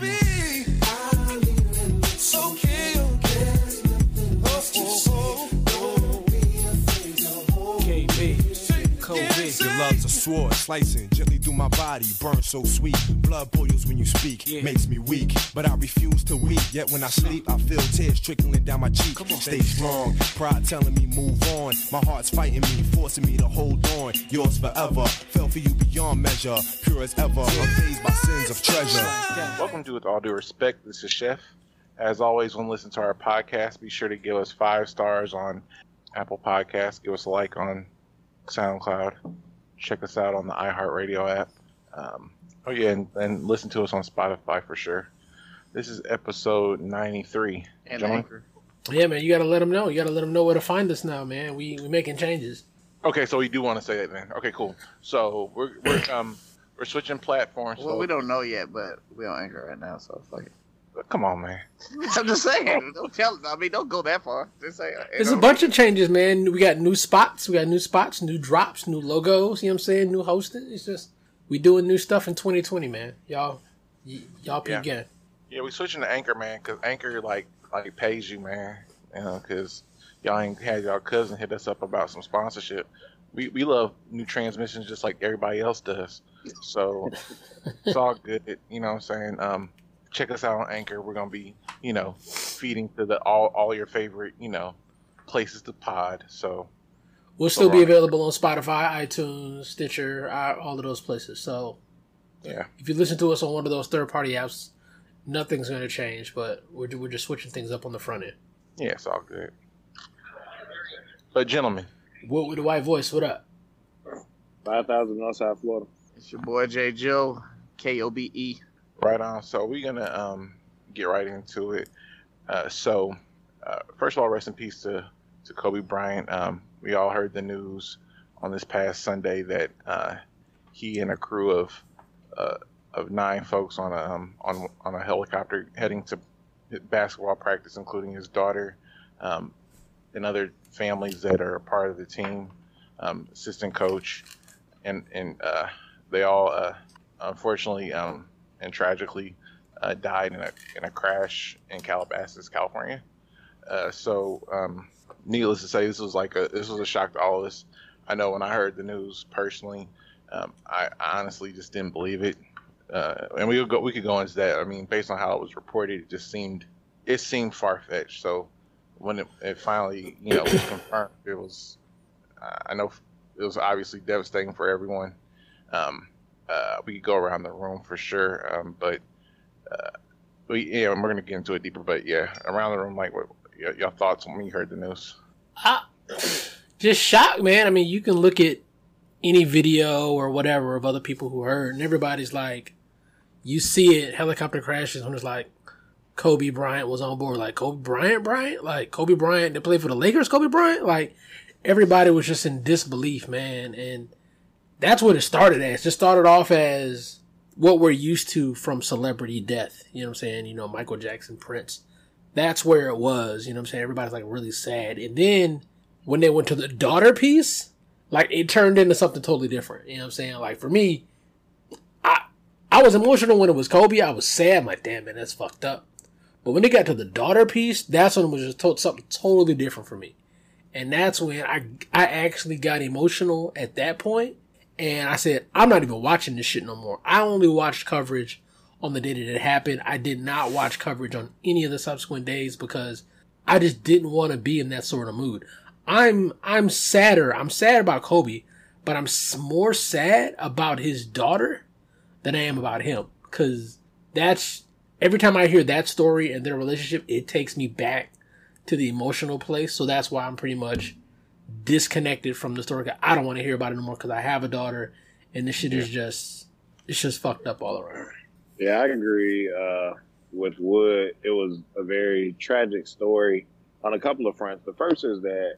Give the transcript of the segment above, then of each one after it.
me. Love's a sword slicing gently through my body, burn so sweet. Blood boils when you speak, yeah. makes me weak, but I refuse to weep. Yet when I sleep, I feel tears trickling down my cheek. Come on, Stay strong, pride telling me move on. My heart's fighting me, forcing me to hold on. Yours forever, fell for you beyond measure, pure as ever, unfazed by sins of treasure. Welcome to With All Due Respect. This is Chef. As always, when listening to our podcast, be sure to give us five stars on Apple Podcasts. Give us a like on SoundCloud. Check us out on the iHeartRadio app. Um, oh yeah, and, and, listen to us on Spotify for sure. This is episode ninety three. And Anchor. Yeah, man, you gotta let them know. You gotta let them know where to find us now, man. We we're making changes. Okay, so we do want to say that then. Okay, cool. So we're we're um we're switching platforms. Well, so. we don't know yet, but we on Anchor right now, so fuck it. Come on, man. I'm just saying. Don't tell. I mean, don't go that far. Just say. There's a bunch of changes, man. We got new spots. We got new spots, new drops, new logos. You know what I'm saying? New hosting. It's just we doing new stuff in 2020, man. Y'all, y- y'all peep yeah. Yeah, we switching to Anchor, man, because Anchor like like pays you, man. You know, because y'all ain't had y'all cousin hit us up about some sponsorship. We we love new transmissions just like everybody else does. So it's all good. You know what I'm saying? Um, check us out on Anchor. We're gonna be, you know, feeding to the all all your favorite, you know, places to pod. So we'll still be available on Spotify, iTunes, Stitcher, uh, all of those places. So yeah, if you listen to us on one of those third party apps, nothing's gonna change. But we're we're just switching things up on the front end. Yeah, it's all good. But gentlemen, what with the white voice? What up? Five thousand Northside Florida. It's your boy J Joe, K O B E. Right on. So we're gonna um, get right into it. Uh, so uh, first of all, rest in peace to to Kobe Bryant. Um, we all heard the news on this past Sunday that uh, he and a crew of uh, of nine folks on a um, on on a helicopter heading to basketball practice, including his daughter um, and other families that are a part of the team, um, assistant coach, and and uh, they all uh, unfortunately um, and tragically uh, died in a in a crash in Calabasas, California. Uh, so, um, needless to say, this was like a this was a shock to all of us. I know when I heard the news personally, um, I, I, honestly just didn't believe it. Uh, and we could go we could go into that. I mean, based on how it was reported, it just seemed it seemed far fetched. So when it, it, finally you know was confirmed, it was I know it was obviously devastating for everyone. Um, uh, we could go around the room for sure. Um, but uh, we, yeah, we're gonna get into it deeper. But yeah, around the room, like, what your, your thoughts when you heard the news? Uh, just shocked, man. I mean, you can look at any video or whatever of other people who heard, and everybody's like, you see it, helicopter crashes, and it's like, Kobe Bryant was on board. Like Kobe Bryant, Bryant, like Kobe Bryant that played for the Lakers. Kobe Bryant, like everybody was just in disbelief, man. And that's what it started as. It started off as what we're used to from celebrity death. You know what I'm saying? You know, Michael Jackson, Prince. That's where it was. You know what I'm saying? Everybody's like really sad. And then when they went to the daughter piece, like it turned into something totally different. You know what I'm saying? Like for me, I I was emotional when it was Kobe. I was sad. I'm like, damn man, that's fucked up. But when it got to the daughter piece, that's when it was just to- something totally different for me. And that's when I I actually got emotional at that point and I said, I'm not even watching this shit no more. I only watched coverage on the day that it happened. I did not watch coverage on any of the subsequent days because I just didn't want to be in that sort of mood. I'm, I'm sadder. I'm sad about Kobe, but I'm more sad about his daughter than I am about him. Cause that's, every time I hear that story and their relationship, it takes me back to the emotional place. So that's why I'm pretty much disconnected from the story. I don't want to hear about it anymore because I have a daughter, and this shit yeah. is just it's just fucked up all around. Yeah, I agree uh, with Wood. It was a very tragic story on a couple of fronts. The first is that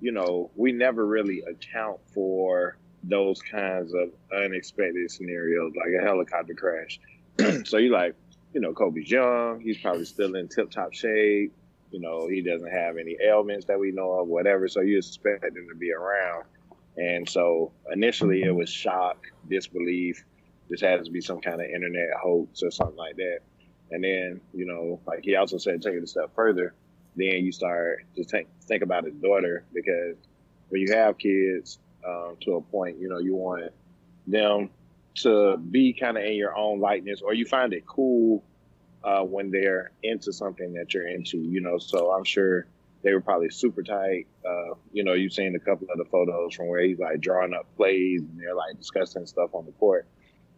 you know we never really account for those kinds of unexpected scenarios, like a helicopter crash. so you like, you know, Kobe's young. He's probably still in tip top shape. You know, he doesn't have any ailments that we know of, whatever. So you expect him to be around. And so initially it was shock, disbelief. This has to be some kind of internet hoax or something like that. And then, you know, like he also said, take it a step further. Then you start to think think about his daughter because when you have kids um, to a point, you know, you want them to be kind of in your own likeness, or you find it cool uh, when they're into something that you're into, you know. So I'm sure they were probably super tight. Uh, you know, you've seen a couple of the photos from where he's like drawing up plays and they're like discussing stuff on the court.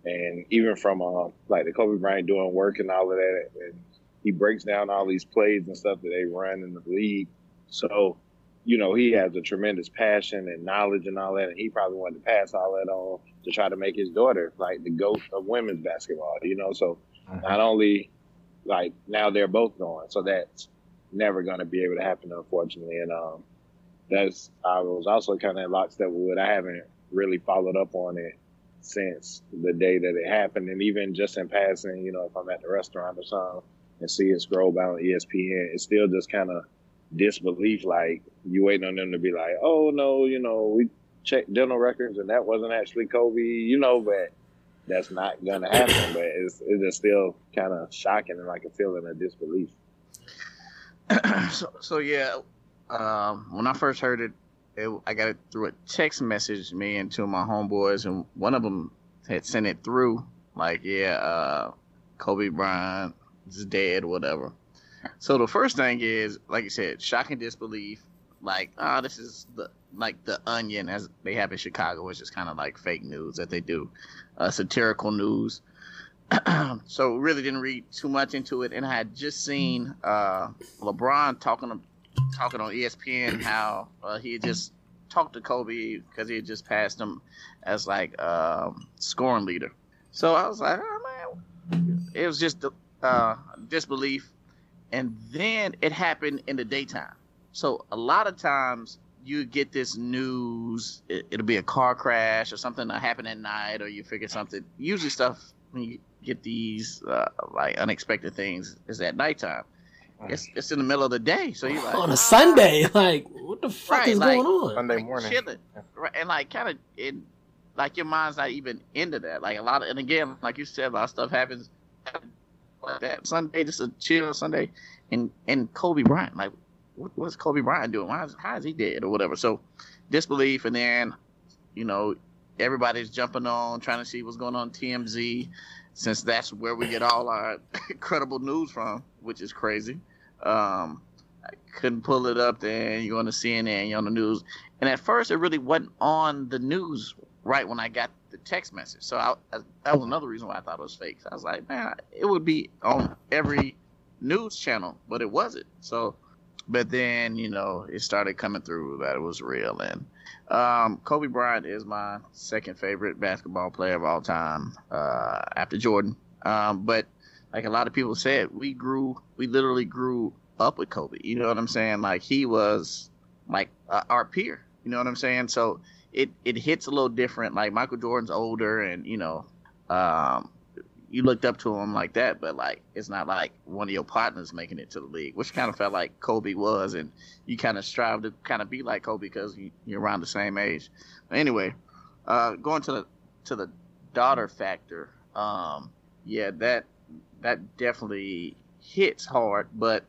And even from uh, like the Kobe Bryant doing work and all of that, and he breaks down all these plays and stuff that they run in the league. So, you know, he has a tremendous passion and knowledge and all that, and he probably wanted to pass all that on to try to make his daughter like the goat of women's basketball. You know, so mm-hmm. not only like now they're both gone. so that's never going to be able to happen, unfortunately. And um, that's I was also kind of in lockstep with. I haven't really followed up on it since the day that it happened, and even just in passing, you know, if I'm at the restaurant or something and see it scroll by on ESPN, it's still just kind of disbelief. Like you waiting on them to be like, "Oh no, you know, we checked dental records and that wasn't actually Kobe," you know, but that's not gonna happen. but it's it's just still kind of shocking and like a feeling of disbelief. so, so yeah, um, when I first heard it, it, I got it through a text message, me and two of my homeboys, and one of them had sent it through, like, yeah, uh, Kobe Bryant is dead, whatever. So the first thing is, like you said, shocking disbelief. Like, oh, this is the like the Onion as they have in Chicago, which is kind of like fake news that they do, uh, satirical news. so really didn't read too much into it, and I had just seen uh, LeBron talking talking on ESPN how uh, he just talked to Kobe because he just passed him as like um, scoring leader. So I was like, oh man, it was just uh, disbelief, and then it happened in the daytime. So a lot of times you get this news, it, will be a car crash or something that happened at night, or you figure something. Usually stuff when you get these uh, like unexpected things is at nighttime. It's it's in the middle of the day, so you like on a ah. Sunday, like what the fuck right, is like, going on? Sunday like, morning, chilling, right? And like kind of in like your mind's not even into that. Like a lot of, and again, like you said, a lot of stuff happens like that. Sunday, just a chill Sunday, and and Kobe Bryant, like what, what's Kobe Bryant doing? Why is, how is he dead or whatever? So disbelief, and then you know everybody's jumping on trying to see what's going on TMZ since that's where we get all our credible news from, which is crazy. Um, I couldn't pull it up. Then you're on the CNN, you're on the news, and at first it really wasn't on the news right when I got the text message. So I, I, that was another reason why I thought it was fake. I was like, man, it would be on every news channel, but it wasn't. So, but then you know it started coming through that it was real, and um, Kobe Bryant is my second favorite basketball player of all time uh, after Jordan. Um, but like a lot of people said, we grew, we literally grew up with Kobe. You know what I'm saying? Like he was like uh, our peer. You know what I'm saying? So it it hits a little different. Like Michael Jordan's older, and you know, um, you looked up to him like that, but like it's not like one of your partners making it to the league, which kind of felt like Kobe was, and you kind of strive to kind of be like Kobe because you, are around the same age. But anyway, uh, going to the to the daughter factor, um, yeah, that that definitely hits hard, but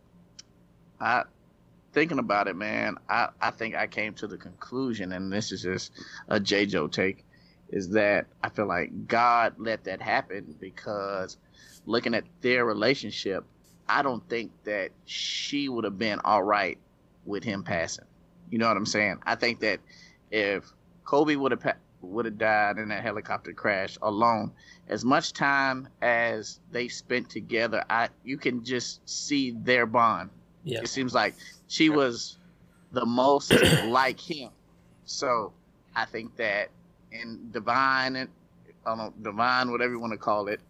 I thinking about it, man, I, I think I came to the conclusion, and this is just a J Joe take is that I feel like God let that happen because looking at their relationship, I don't think that she would have been all right with him passing. You know what I'm saying? I think that if Kobe would have would have died in that helicopter crash alone, as much time as they spent together, I you can just see their bond. Yeah. It seems like she was the most like him. So I think that and divine and I don't know, divine, whatever you want to call it.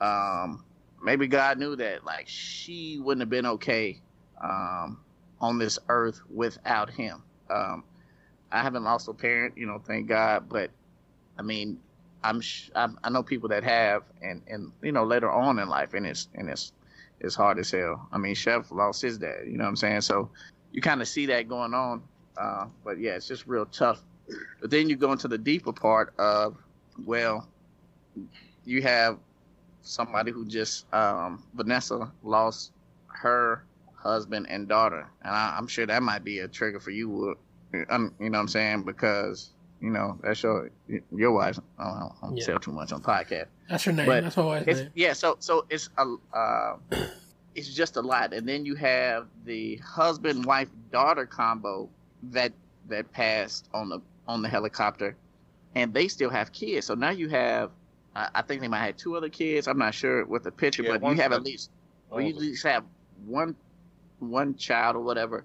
Um, maybe God knew that like she wouldn't have been okay um, on this earth without him. Um, I haven't lost a parent, you know, thank God, but I mean, I'm, sh- I'm i know people that have, and and you know later on in life, and it's and it's it's hard as hell. I mean, Chef lost his dad, you know what I'm saying? So you kind of see that going on, uh, but yeah, it's just real tough but then you go into the deeper part of, well, you have somebody who just um, Vanessa lost her husband and daughter, and I, am sure that might be a trigger for you. You know what I'm saying? Because you know that's your your wife. I don't, I don't yeah. say too much on podcast. That's her name. But that's my wife's name. Yeah. So so it's a uh, it's just a lot, and then you have the husband wife daughter combo that that passed on the on the helicopter, and they still have kids. So now you have, I, I think they might have two other kids. I'm not sure with the picture, yeah, but you have at least, well, you at least have one one child or whatever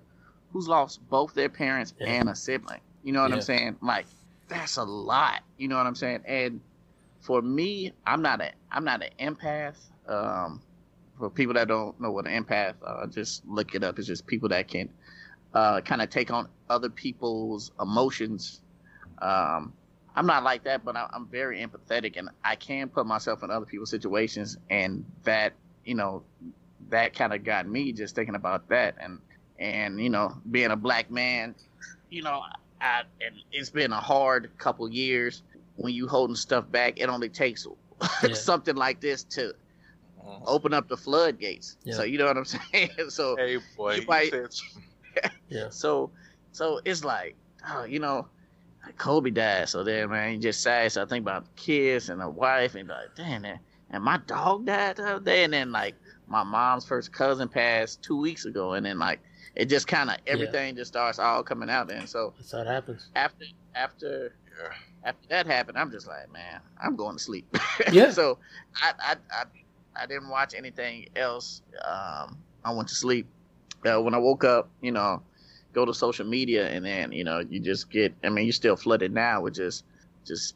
who's lost both their parents yeah. and a sibling. You know what yeah. I'm saying? Like that's a lot. You know what I'm saying? And for me, I'm not a I'm not an empath. Um, for people that don't know what an empath, uh, just look it up. It's just people that can uh, kind of take on other people's emotions. Um, I'm not like that, but I, I'm very empathetic, and I can put myself in other people's situations, and that you know, that kind of got me just thinking about that, and and you know, being a black man, you know, I, and it's been a hard couple years when you holding stuff back. It only takes yeah. something like this to uh-huh. open up the floodgates. Yeah. So you know what I'm saying. so hey boy, you might, yeah. So, so it's like, oh, you know, Kobe died. So then, man, you just sad. So I think about kids and a wife, and like, damn, man, and my dog died the other day, and then like my mom's first cousin passed two weeks ago, and then like it just kind of everything yeah. just starts all coming out. Then so that's how it happens. After after after that happened, I'm just like, man, I'm going to sleep. Yeah. so I, I I I didn't watch anything else. Um, I went to sleep uh, when I woke up, you know, go to social media and then, you know, you just get, I mean, you're still flooded now with just, just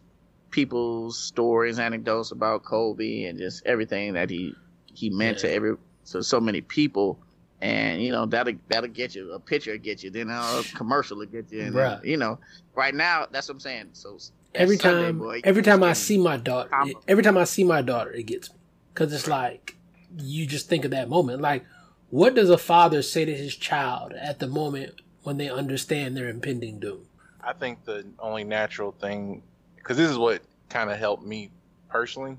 people's stories, anecdotes about Kobe and just everything that he, he meant yeah. to every, so, so many people. And, you know, that'll, that'll get you a picture, get you, then a commercial will get you. And, right. you know, right now, that's what I'm saying. So every Sunday, time, boy, every time I see my daughter, every time I see my daughter, it gets me. Cause it's like, you just think of that moment. Like, what does a father say to his child at the moment when they understand their impending doom? I think the only natural thing, because this is what kind of helped me personally.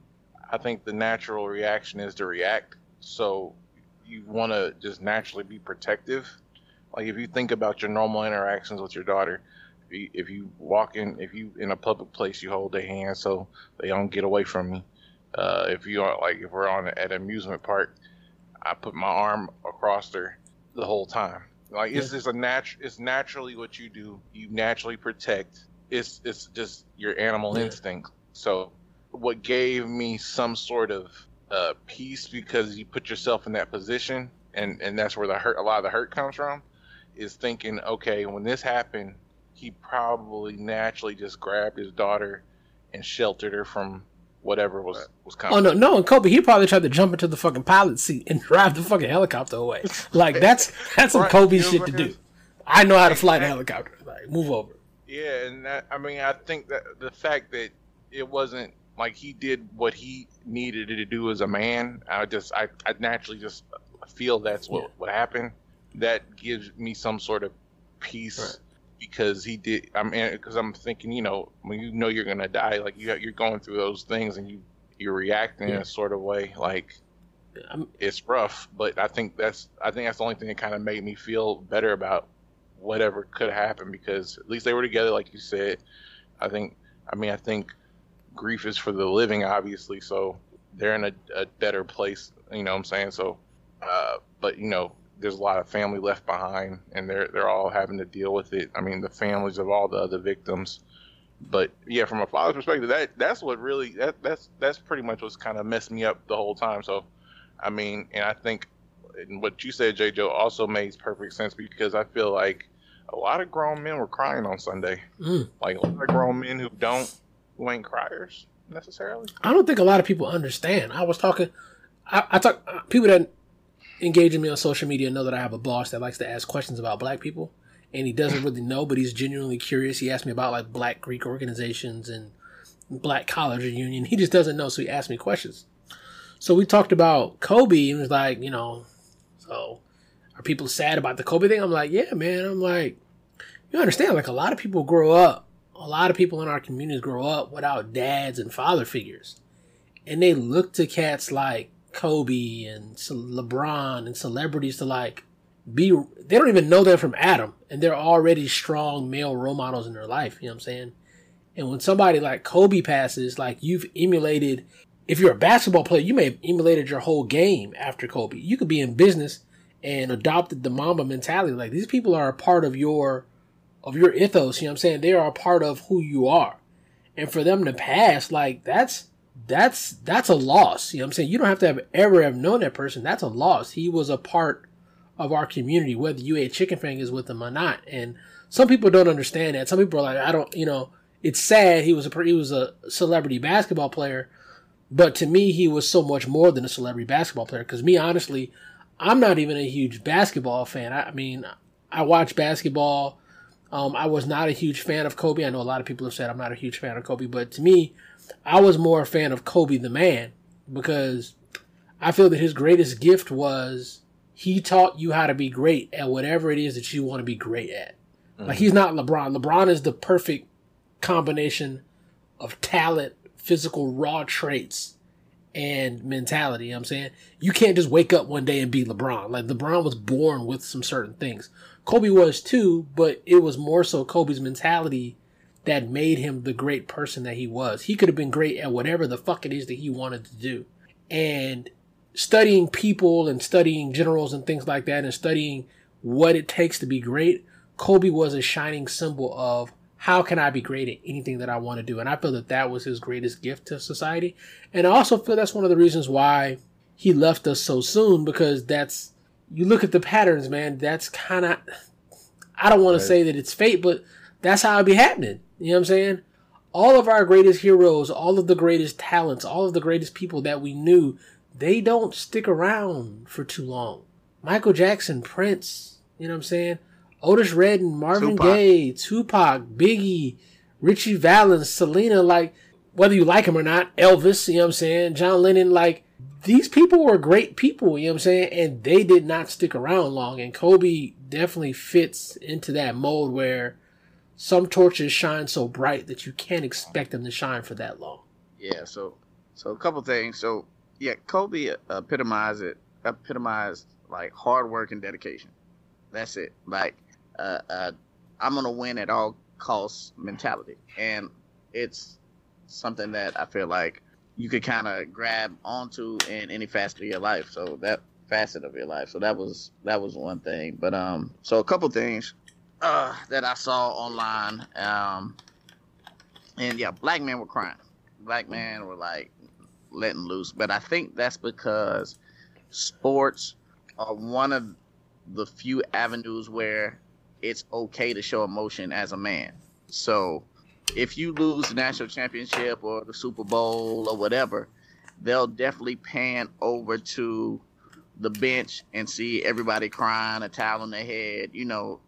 I think the natural reaction is to react. So you want to just naturally be protective. Like if you think about your normal interactions with your daughter, if you, if you walk in, if you in a public place, you hold their hand so they don't get away from me. Uh, if you are like if we're on at an amusement park, I put my arm across her the whole time. Like it's just a natural. It's naturally what you do. You naturally protect. It's it's just your animal yeah. instinct. So what gave me some sort of uh, peace because you put yourself in that position, and and that's where the hurt. A lot of the hurt comes from, is thinking, okay, when this happened, he probably naturally just grabbed his daughter and sheltered her from whatever was was coming. Oh no, no, and Kobe, he probably tried to jump into the fucking pilot seat and drive the fucking helicopter away. Like that's that's some right, Kobe you know shit to do. I know how to fly a helicopter. Like move over. Yeah, and that, I mean, I think that the fact that it wasn't like he did what he needed to do as a man, I just I, I naturally just feel that's what yeah. what happened. That gives me some sort of peace. Because he did. I mean, because I'm thinking, you know, when you know you're gonna die, like you you're going through those things and you you're reacting yeah. in a sort of way, like I'm, it's rough. But I think that's I think that's the only thing that kind of made me feel better about whatever could happen because at least they were together, like you said. I think. I mean, I think grief is for the living, obviously. So they're in a, a better place. You know what I'm saying? So, uh, but you know, there's a lot of family left behind, and they're they're all having to deal with it. I mean, the families of all the other victims. But yeah, from a father's perspective, that that's what really that that's that's pretty much what's kind of messed me up the whole time. So, I mean, and I think and what you said, J. Joe, also makes perfect sense because I feel like a lot of grown men were crying on Sunday. Mm. Like a lot of grown men who don't who ain't criers necessarily. I don't think a lot of people understand. I was talking. I, I talk people that engaging me on social media know that I have a boss that likes to ask questions about black people. And he doesn't really know, but he's genuinely curious. He asked me about like black Greek organizations and black college union. He just doesn't know, so he asked me questions. So we talked about Kobe and was like, you know, so are people sad about the Kobe thing? I'm like, yeah, man. I'm like, you understand, like a lot of people grow up, a lot of people in our communities grow up without dads and father figures. and they look to cats like Kobe and LeBron and celebrities to like be they don't even know them from Adam and they're already strong male role models in their life, you know what I'm saying? And when somebody like Kobe passes, like you've emulated if you're a basketball player, you may have emulated your whole game after Kobe. You could be in business and adopted the Mamba mentality. Like these people are a part of your of your ethos, you know what I'm saying? They are a part of who you are. And for them to pass, like that's that's that's a loss. You know what I'm saying? You don't have to have ever have known that person. That's a loss. He was a part of our community, whether you ate chicken fingers with him or not. And some people don't understand that. Some people are like, I don't, you know, it's sad. He was a he was a celebrity basketball player, but to me, he was so much more than a celebrity basketball player. Because me, honestly, I'm not even a huge basketball fan. I, I mean, I watch basketball. Um, I was not a huge fan of Kobe. I know a lot of people have said I'm not a huge fan of Kobe, but to me, I was more a fan of Kobe the man because I feel that his greatest gift was he taught you how to be great at whatever it is that you want to be great at. Mm-hmm. Like he's not LeBron. LeBron is the perfect combination of talent, physical raw traits, and mentality. You know I'm saying you can't just wake up one day and be LeBron. Like LeBron was born with some certain things. Kobe was too, but it was more so Kobe's mentality that made him the great person that he was. He could have been great at whatever the fuck it is that he wanted to do. And studying people and studying generals and things like that and studying what it takes to be great, Kobe was a shining symbol of how can I be great at anything that I want to do? And I feel that that was his greatest gift to society. And I also feel that's one of the reasons why he left us so soon because that's, you look at the patterns, man, that's kind of, I don't want right. to say that it's fate, but that's how it be happening. You know what I'm saying? All of our greatest heroes, all of the greatest talents, all of the greatest people that we knew, they don't stick around for too long. Michael Jackson, Prince, you know what I'm saying? Otis Redding, Marvin Tupac. Gaye, Tupac, Biggie, Ritchie Valens, Selena, like, whether you like him or not, Elvis, you know what I'm saying? John Lennon, like, these people were great people, you know what I'm saying? And they did not stick around long. And Kobe definitely fits into that mold where some torches shine so bright that you can't expect them to shine for that long. Yeah, so so a couple things. So yeah, Kobe epitomized it, epitomized like hard work and dedication. That's it. Like uh, uh, I'm gonna win at all costs mentality, and it's something that I feel like you could kind of grab onto in any facet of your life. So that facet of your life. So that was that was one thing. But um, so a couple things uh, that I saw online. Um, and yeah, black men were crying. Black men were like letting loose. But I think that's because sports are one of the few avenues where it's okay to show emotion as a man. So if you lose the national championship or the Super Bowl or whatever, they'll definitely pan over to the bench and see everybody crying, a towel on their head, you know,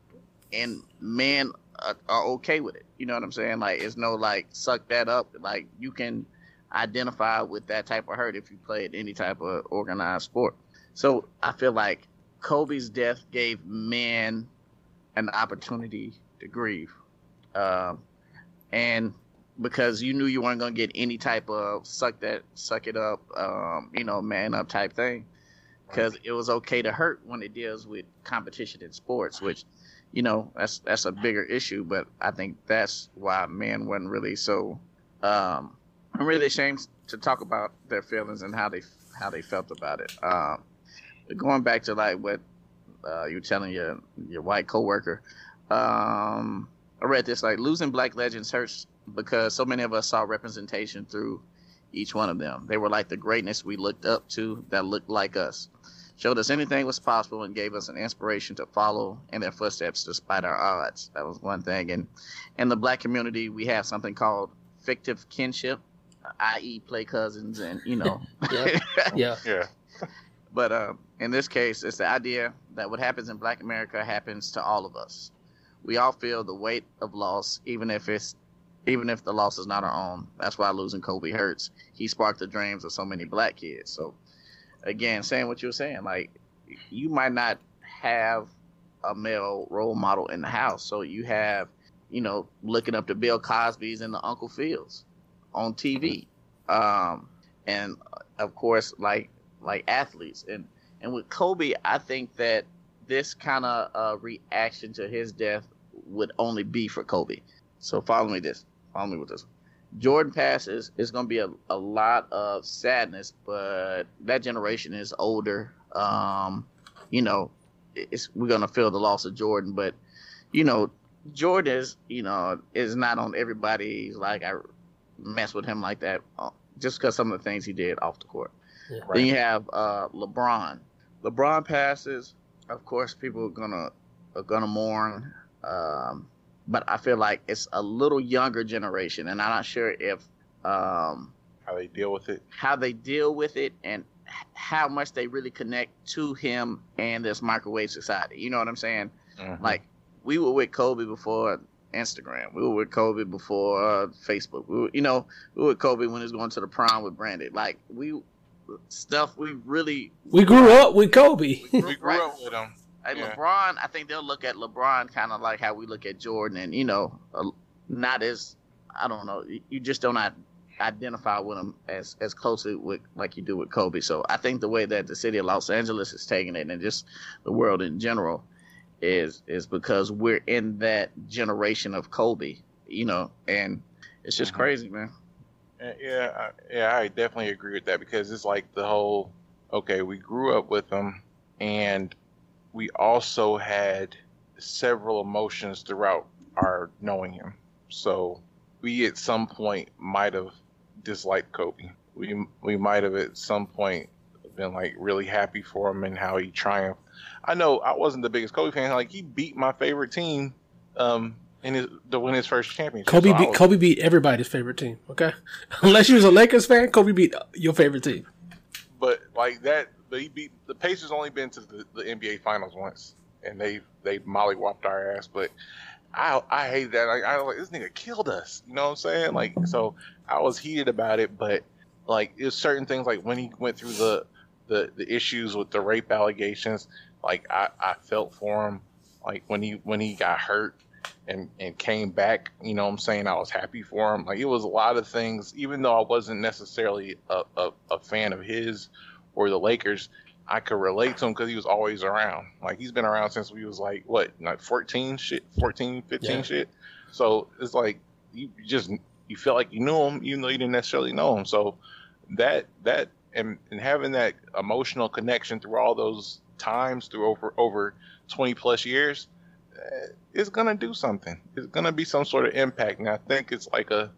and men are, are, okay with it. You know what I'm saying? Like, it's no like suck that up. Like, you can identify with that type of hurt if you played any type of organized sport. So I feel like Kobe's death gave men an opportunity to grieve, um, and because you knew you weren't going to get any type of suck that suck it up, um, you know, man up type thing, because it was okay to hurt when it deals with competition in sports, which you know that's that's a bigger issue. But I think that's why men weren't really so. Um, I'm really ashamed to talk about their feelings and how they how they felt about it. Um, going back to like what uh, you were telling your your white coworker, um, I read this like losing black legends hurts because so many of us saw representation through each one of them. They were like the greatness we looked up to that looked like us showed us anything was possible and gave us an inspiration to follow in their footsteps despite our odds. That was one thing. And in the black community, we have something called fictive kinship, i.e., play cousins, and you know. yeah. yeah. Yeah. But um, in this case, it's the idea that what happens in Black America happens to all of us. We all feel the weight of loss, even if it's even if the loss is not our own. That's why losing Kobe hurts. He sparked the dreams of so many black kids. So again, saying what you were saying, like you might not have a male role model in the house, so you have, you know, looking up to Bill Cosby's and the Uncle Phil's on TV. Um, and of course, like like athletes. And and with Kobe, I think that this kind of uh, reaction to his death would only be for Kobe. So follow me this. Follow me with this. Jordan passes. It's going to be a, a lot of sadness, but that generation is older. Um, you know, it's, we're going to feel the loss of Jordan, but you know, Jordan is, you know, is not on everybody's like I mess with him like that uh, just because some of the things he did off the court. Yeah, right. Then you have uh, LeBron. LeBron passes. Of course, people are gonna are gonna mourn. Um, but I feel like it's a little younger generation, and I'm not sure if um, how they deal with it, how they deal with it, and how much they really connect to him and this microwave society. You know what I'm saying? Mm-hmm. Like we were with Kobe before Instagram. We were with Kobe before uh, Facebook. We were, you know, we were with Kobe when he was going to the prom with Brandy. Like we stuff we really we grew up with Kobe. We grew, we grew right. up with him. Like yeah. LeBron, I think they'll look at LeBron kind of like how we look at Jordan, and you know, uh, not as I don't know, you just don't identify with him as as closely with like you do with Kobe. So I think the way that the city of Los Angeles is taking it, and just the world in general, is is because we're in that generation of Kobe, you know, and it's just mm-hmm. crazy, man. Yeah, yeah, I definitely agree with that because it's like the whole okay, we grew up with him, and we also had several emotions throughout our knowing him. So we at some point might have disliked Kobe. We we might have at some point been like really happy for him and how he triumphed. I know I wasn't the biggest Kobe fan. Like he beat my favorite team um, in his to win his first championship. Kobe so beat was, Kobe beat everybody's favorite team. Okay, unless you was a Lakers fan, Kobe beat your favorite team. But like that he beat the Pacers. Only been to the, the NBA Finals once, and they they mollywopped our ass. But I I hate that. I was like this nigga killed us. You know what I'm saying? Like so I was heated about it, but like it's certain things like when he went through the the the issues with the rape allegations. Like I I felt for him. Like when he when he got hurt and and came back, you know what I'm saying? I was happy for him. Like it was a lot of things, even though I wasn't necessarily a, a, a fan of his or the Lakers, I could relate to him because he was always around. Like he's been around since we was like what, like 14 shit, 14, 15 yeah. shit. So it's like you just you felt like you knew him even though you didn't necessarily know him. So that that and, and having that emotional connection through all those times through over over 20 plus years uh, it's gonna do something. It's gonna be some sort of impact, and I think it's like a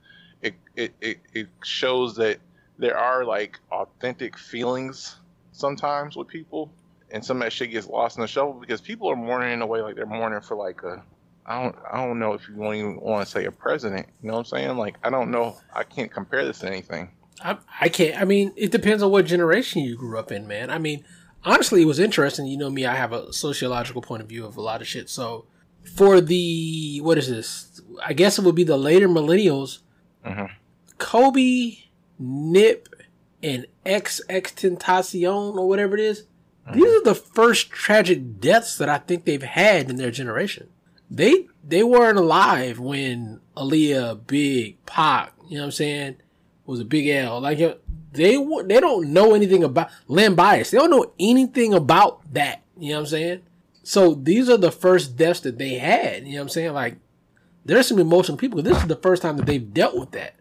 it it, it, it shows that there are like authentic feelings sometimes with people, and some of that shit gets lost in the shuffle because people are mourning in a way like they're mourning for like a I don't I don't know if you want even want to say a president. You know what I'm saying? Like I don't know. I can't compare this to anything. I, I can't. I mean, it depends on what generation you grew up in, man. I mean, honestly, it was interesting. You know me, I have a sociological point of view of a lot of shit. So for the what is this? I guess it would be the later millennials. Mm-hmm. Kobe Nip, and X Tentacion or whatever it is, these are the first tragic deaths that I think they've had in their generation. They they weren't alive when Aaliyah, Big, Pac, you know what I'm saying, was a Big L. Like they they don't know anything about Len Bias. They don't know anything about that. You know what I'm saying? So these are the first deaths that they had. You know what I'm saying? Like there's some emotional people. This is the first time that they've dealt with that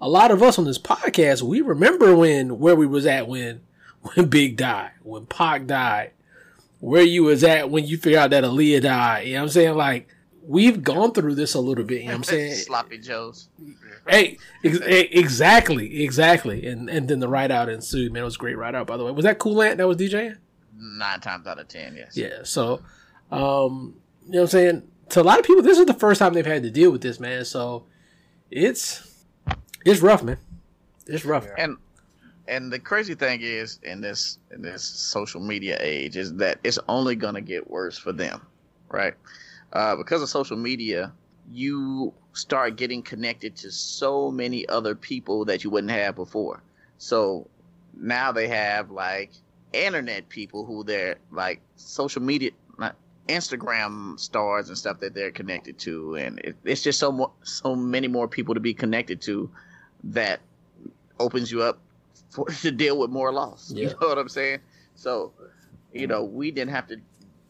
a lot of us on this podcast, we remember when where we was at when when Big died, when Pac died, where you was at when you figured out that Aaliyah died. You know what I'm saying? Like we've gone through this a little bit. You know what I'm saying? Sloppy Joes. Hey, ex- exactly, exactly. And and then the ride out ensued. Man, it was a great ride out. By the way, was that Cool Ant that was DJing? Nine times out of ten, yes. Yeah. So, um, you know what I'm saying? To a lot of people, this is the first time they've had to deal with this, man. So, it's it's rough, man. It's rough. And and the crazy thing is in this in this social media age is that it's only gonna get worse for them, right? Uh, because of social media, you start getting connected to so many other people that you wouldn't have before. So now they have like internet people who they're like social media, Instagram stars and stuff that they're connected to, and it, it's just so so many more people to be connected to that opens you up for to deal with more loss. Yeah. You know what I'm saying? So, you know, we didn't have to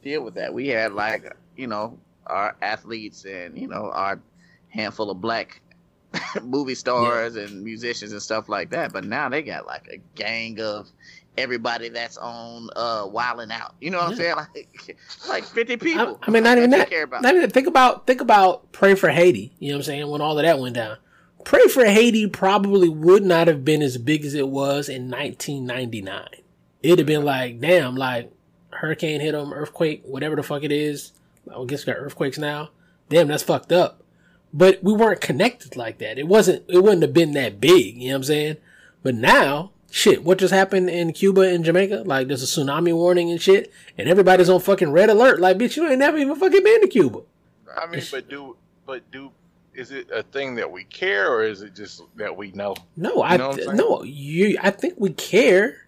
deal with that. We had like, you know, our athletes and you know our handful of black movie stars and musicians and stuff like that. But now they got like a gang of everybody that's on uh Wild 'N Out. You know what I'm saying? Like like 50 people. I, I mean, not even that. care about. Not even think about think about pray for Haiti. You know what I'm saying? When all of that went down, pray for Haiti probably would not have been as big as it was in 1999. It'd have been like, damn, like hurricane hit them, earthquake, whatever the fuck it is. I guess we got earthquakes now. Damn, that's fucked up. But we weren't connected like that. It wasn't. It wouldn't have been that big. You know what I'm saying? But now, shit, what just happened in Cuba and Jamaica? Like, there's a tsunami warning and shit, and everybody's on fucking red alert. Like, bitch, you ain't never even fucking been to Cuba. I mean, but do but do is it a thing that we care or is it just that we know? No, I know what I'm no, you. I think we care.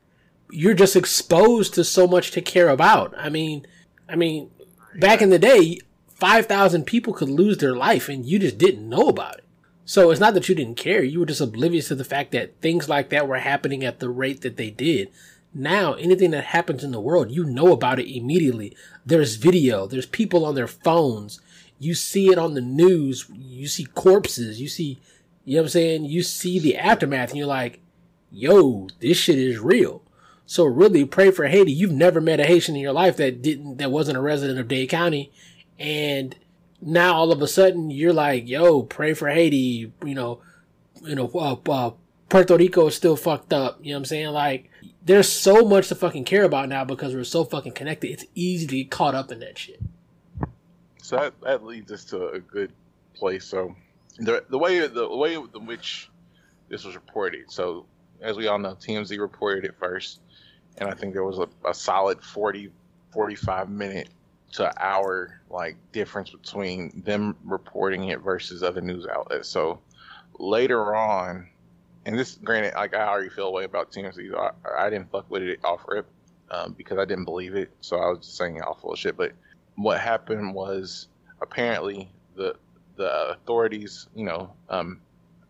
You're just exposed to so much to care about. I mean, I mean, back in the day, five thousand people could lose their life, and you just didn't know about it. So it's not that you didn't care; you were just oblivious to the fact that things like that were happening at the rate that they did. Now, anything that happens in the world, you know about it immediately. There's video. There's people on their phones. You see it on the news. You see corpses. You see, you know what I'm saying? You see the aftermath, and you're like, yo, this shit is real. So really pray for Haiti. You've never met a Haitian in your life that didn't, that wasn't a resident of Dade County. And now all of a sudden you're like, yo, pray for Haiti. You know, you know, uh, uh, Puerto Rico is still fucked up. You know what I'm saying? Like, there's so much to fucking care about now because we're so fucking connected. It's easy to get caught up in that shit. So that, that leads us to a good place. So the the way the way in which this was reported. So as we all know, TMZ reported it first, and I think there was a, a solid 40, 45 minute to hour like difference between them reporting it versus other news outlets. So later on, and this granted, like I already feel a way about TMZ. I, I didn't fuck with it off rip um, because I didn't believe it. So I was just saying all full of shit. But what happened was apparently the the authorities, you know, um,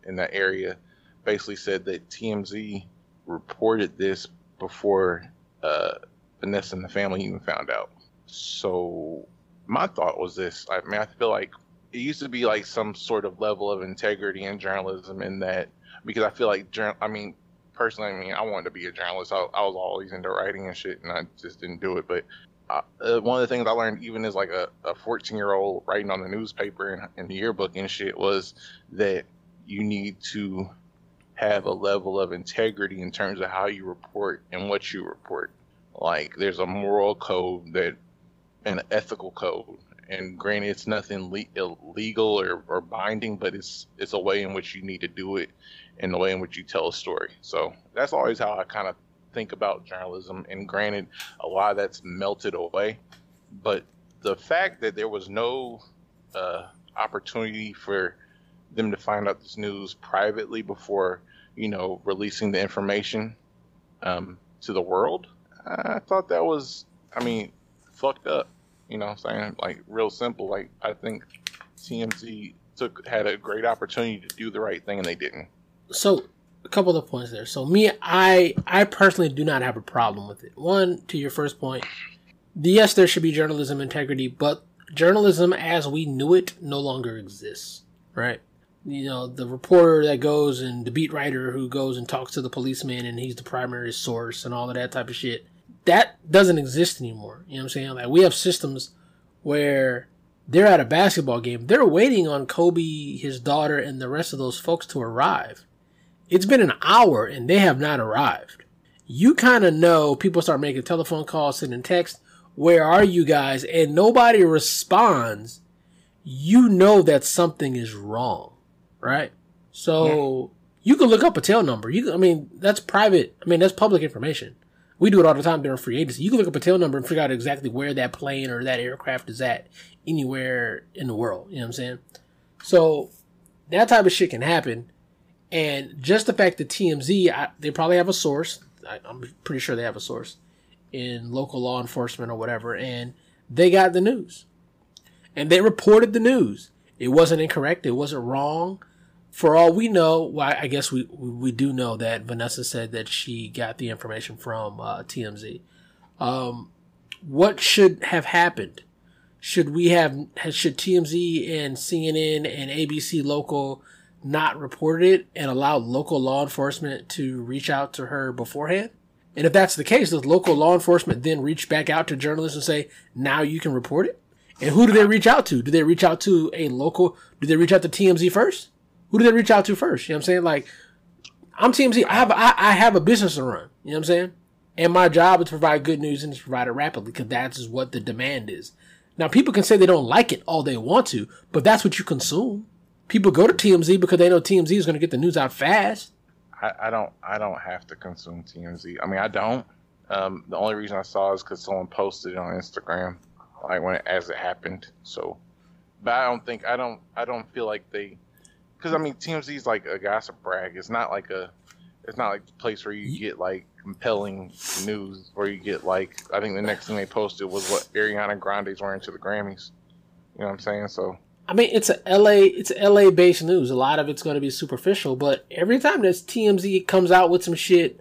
in that area, basically said that TMZ reported this before uh, Vanessa and the family even found out. So my thought was this: I mean, I feel like it used to be like some sort of level of integrity in journalism, in that because I feel like, jour- I mean, personally, I mean, I wanted to be a journalist. I, I was always into writing and shit, and I just didn't do it. But uh, one of the things I learned, even as like a, a 14 year old writing on the newspaper and, and the yearbook and shit, was that you need to have a level of integrity in terms of how you report and what you report. Like there's a moral code that, an ethical code, and granted, it's nothing le- illegal or, or binding, but it's it's a way in which you need to do it, and the way in which you tell a story. So that's always how I kind of think about journalism. And granted, a lot of that's melted away, but the fact that there was no uh, opportunity for them to find out this news privately before you know releasing the information um, to the world, I thought that was, I mean, fucked up. You know, saying like real simple. Like I think TMZ took had a great opportunity to do the right thing and they didn't. so a couple of points there. So me, I I personally do not have a problem with it. One, to your first point, yes, there should be journalism integrity, but journalism as we knew it no longer exists, right? You know, the reporter that goes and the beat writer who goes and talks to the policeman and he's the primary source and all of that type of shit. That doesn't exist anymore. You know what I'm saying? Like we have systems where they're at a basketball game. They're waiting on Kobe, his daughter, and the rest of those folks to arrive. It's been an hour and they have not arrived. You kind of know people start making telephone calls, sending text. Where are you guys? And nobody responds. You know that something is wrong, right? So you can look up a tail number. You, can, I mean, that's private. I mean, that's public information. We do it all the time during free agency. You can look up a tail number and figure out exactly where that plane or that aircraft is at anywhere in the world. You know what I'm saying? So that type of shit can happen. And just the fact that TMZ, I, they probably have a source. I, I'm pretty sure they have a source in local law enforcement or whatever. And they got the news. And they reported the news. It wasn't incorrect. It wasn't wrong. for all we know, well, I guess we we do know that Vanessa said that she got the information from uh, TMZ. Um, what should have happened? Should we have should TMZ and CNN and ABC local not reported it and allow local law enforcement to reach out to her beforehand? And if that's the case, does local law enforcement then reach back out to journalists and say, now you can report it? And who do they reach out to? Do they reach out to a local? Do they reach out to TMZ first? Who do they reach out to first? You know what I'm saying? Like, I'm TMZ. I have I, I have a business to run. You know what I'm saying? And my job is to provide good news and to provide it rapidly because that's what the demand is. Now, people can say they don't like it all they want to, but that's what you consume. People go to TMZ because they know TMZ is going to get the news out fast. I, I don't I don't have to consume TMZ. I mean, I don't. Um, the only reason I saw is because someone posted it on Instagram, like when it, as it happened. So, but I don't think I don't I don't feel like they, because I mean TMZ is like a gossip brag. It's not like a, it's not like the place where you get like compelling news where you get like I think the next thing they posted was what Ariana Grande's wearing to the Grammys. You know what I'm saying? So I mean, it's a LA, it's a LA based news. A lot of it's going to be superficial, but every time this TMZ comes out with some shit,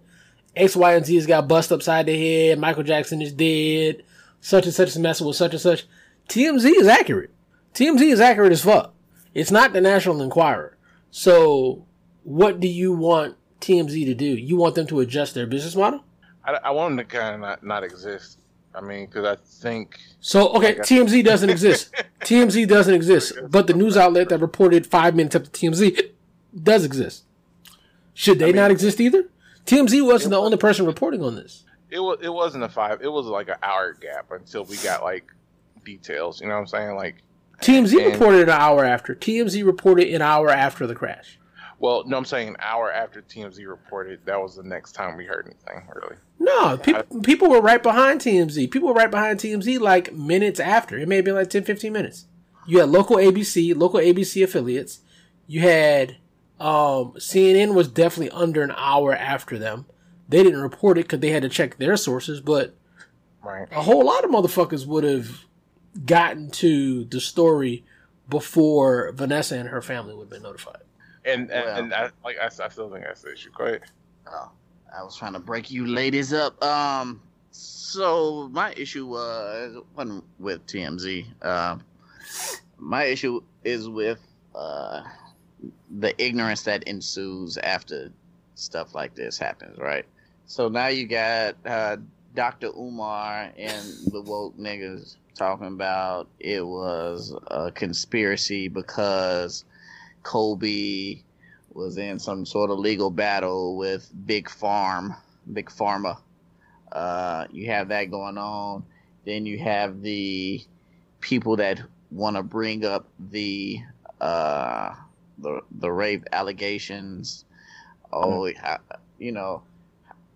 X, Y, and Z has got bust upside the head. Michael Jackson is dead. Such and such is messing with such and such. TMZ is accurate. TMZ is accurate as fuck. It's not the National Enquirer. So, what do you want TMZ to do? You want them to adjust their business model? I, I want them to kind of not, not exist. I mean, because I think. So okay, TMZ doesn't exist. TMZ doesn't exist, but the news outlet that reported five minutes after TMZ does exist. Should they I mean, not exist either? TMZ wasn't the only person reporting on this. It was. It wasn't a five. It was like an hour gap until we got like details. You know what I'm saying? Like TMZ and, reported an hour after. TMZ reported an hour after the crash. Well, no, I'm saying an hour after TMZ reported, that was the next time we heard anything, really. No, people I, people were right behind TMZ. People were right behind TMZ like minutes after. It may have been like 10, 15 minutes. You had local ABC, local ABC affiliates. You had um, CNN was definitely under an hour after them. They didn't report it because they had to check their sources, but right. a whole lot of motherfuckers would have gotten to the story before Vanessa and her family would have been notified. And and, well, and I, like I, I still think that's the issue. Go ahead. Oh, I was trying to break you ladies up. Um, so my issue was wasn't with TMZ. Um, my issue is with uh the ignorance that ensues after stuff like this happens, right? So now you got uh, Dr. Umar and the woke niggas talking about it was a conspiracy because Kobe was in some sort of legal battle with Big Farm, Big Pharma. Uh, you have that going on. Then you have the people that want to bring up the uh, the the rape allegations. Oh, you know,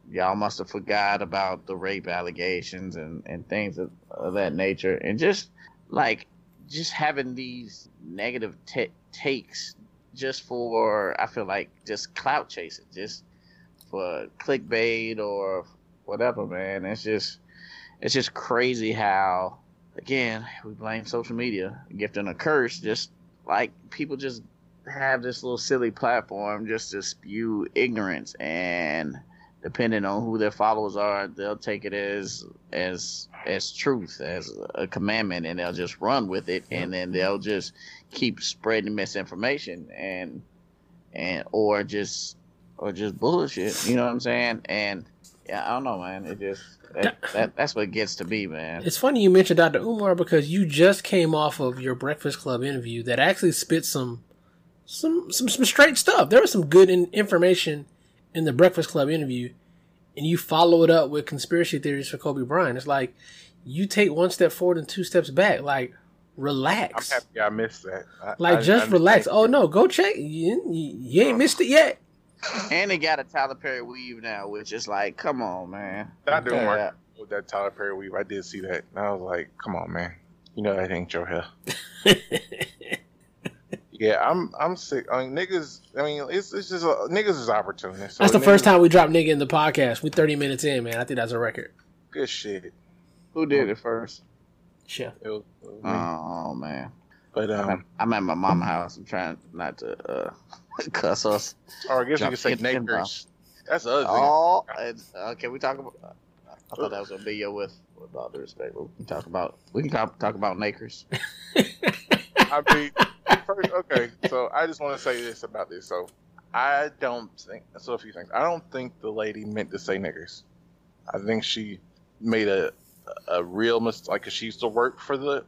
y'all must have forgot about the rape allegations and and things of, of that nature, and just like just having these negative t- takes just for I feel like just clout chasing, just for clickbait or whatever, man. It's just it's just crazy how again we blame social media, a gift and a curse. Just like people just have this little silly platform just to spew ignorance and depending on who their followers are, they'll take it as as as truth, as a commandment, and they'll just run with it, and then they'll just keep spreading misinformation and and or just or just bullshit. You know what I'm saying? And yeah, I don't know, man. It just that, that, that's what it gets to be, man. It's funny you mentioned Dr. Umar because you just came off of your Breakfast Club interview that actually spit some some some, some straight stuff. There was some good in, information in the Breakfast Club interview, and you follow it up with conspiracy theories for Kobe Bryant. It's like you take one step forward and two steps back. Like relax. I'm happy I missed that. I, like I, just I, relax. Oh no, go check. You, you ain't missed it yet. And they got a Tyler Perry weave now, which is like, come on, man. That didn't work with that Tyler Perry weave. I did see that, and I was like, come on, man. You know that ain't your hair. yeah, I'm I'm sick. I mean, niggas. I mean, it's it's just a, niggas is opportunists. So that's the niggas, first time we dropped nigga in the podcast. We 30 minutes in, man. I think that's a record. Good shit. Who did it first? Chef. It was, it was oh man. But I'm at, um, I'm at my mama's house. I'm trying not to uh, cuss us. or I guess we Jump could say in- in nakers. That's the other thing. Oh, uh, can we talk about? I thought that was a video with, with all due respect. We can talk about we can talk, talk about Nakers. I mean, first, okay. So I just want to say this about this. So I don't think so. A few things. I don't think the lady meant to say niggers. I think she made a a real mistake. Like she used to work for the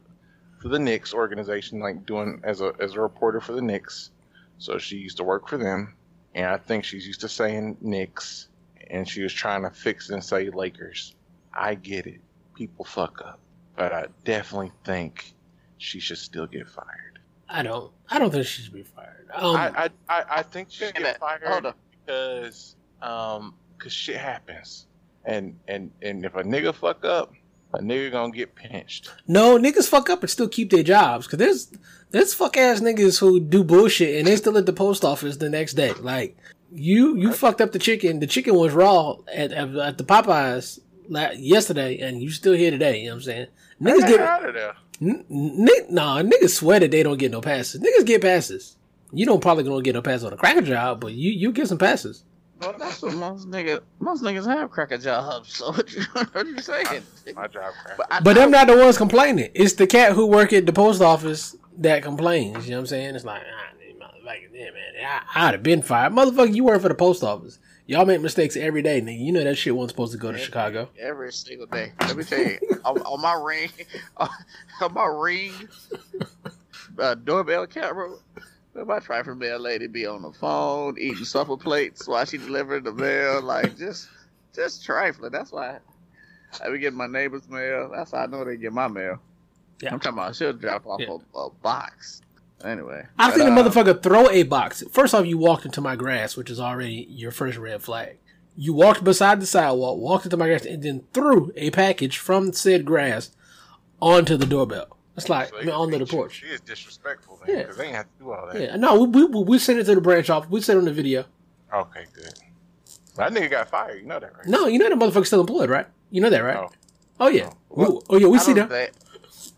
for the Knicks organization, like doing as a as a reporter for the Knicks. So she used to work for them, and I think she's used to saying Knicks, and she was trying to fix and say Lakers. I get it. People fuck up, but I definitely think she should still get fired. I don't. I don't think she should be fired. Um, I, I, I, I think she should Wait a get fired Hold because um cause shit happens. And and and if a nigga fuck up, a nigga gonna get pinched. no niggas fuck up and still keep their jobs because there's there's fuck ass niggas who do bullshit and they still at the post office the next day. Like you you fucked up the chicken. The chicken was raw at at, at the Popeyes la- yesterday, and you still here today. You know what I'm saying? Niggas Get get out of there. N- n- nah, niggas swear that they don't get no passes. Niggas get passes. You don't probably gonna get no pass on a cracker job, but you you get some passes. Well, that's what most niggas most niggas have cracker jobs. So what you, what you saying? My job crap. But, I But know- them not the ones complaining. It's the cat who work at the post office that complains. You know what I'm saying? It's like, ah, these motherfuckers, yeah, man, I, I'd have been fired. Motherfucker, you work for the post office. Y'all make mistakes every day, nigga. You know that shit wasn't supposed to go to Every- Chicago. every single day. Let me tell you, on, on my ring, on my ring uh, doorbell camera, my trifling mail lady be on the phone eating supper plates while she delivering the mail, like just, just trifling. That's why I be getting my neighbor's mail. That's how I know they get my mail. Yeah. I'm talking about she'll drop off Yeah. a, a box. Anyway, I but, think uh, the motherfucker throw a box. First off, you walked into my grass, which is already your first red flag. You walked beside the sidewalk, walked into my grass, and then threw a package from said grass onto the doorbell. It's like So onto the she- porch. She is disrespectful then, Yeah. because they ain't have to do all that. Yeah, no, we, we we sent it to the branch office. We sent it on the video. Okay, good. That nigga got fired. You know that, right? No, you know that motherfucker's still employed, right? You know that, right? Oh. Oh yeah. Oh. We- oh yeah, we I see that. think-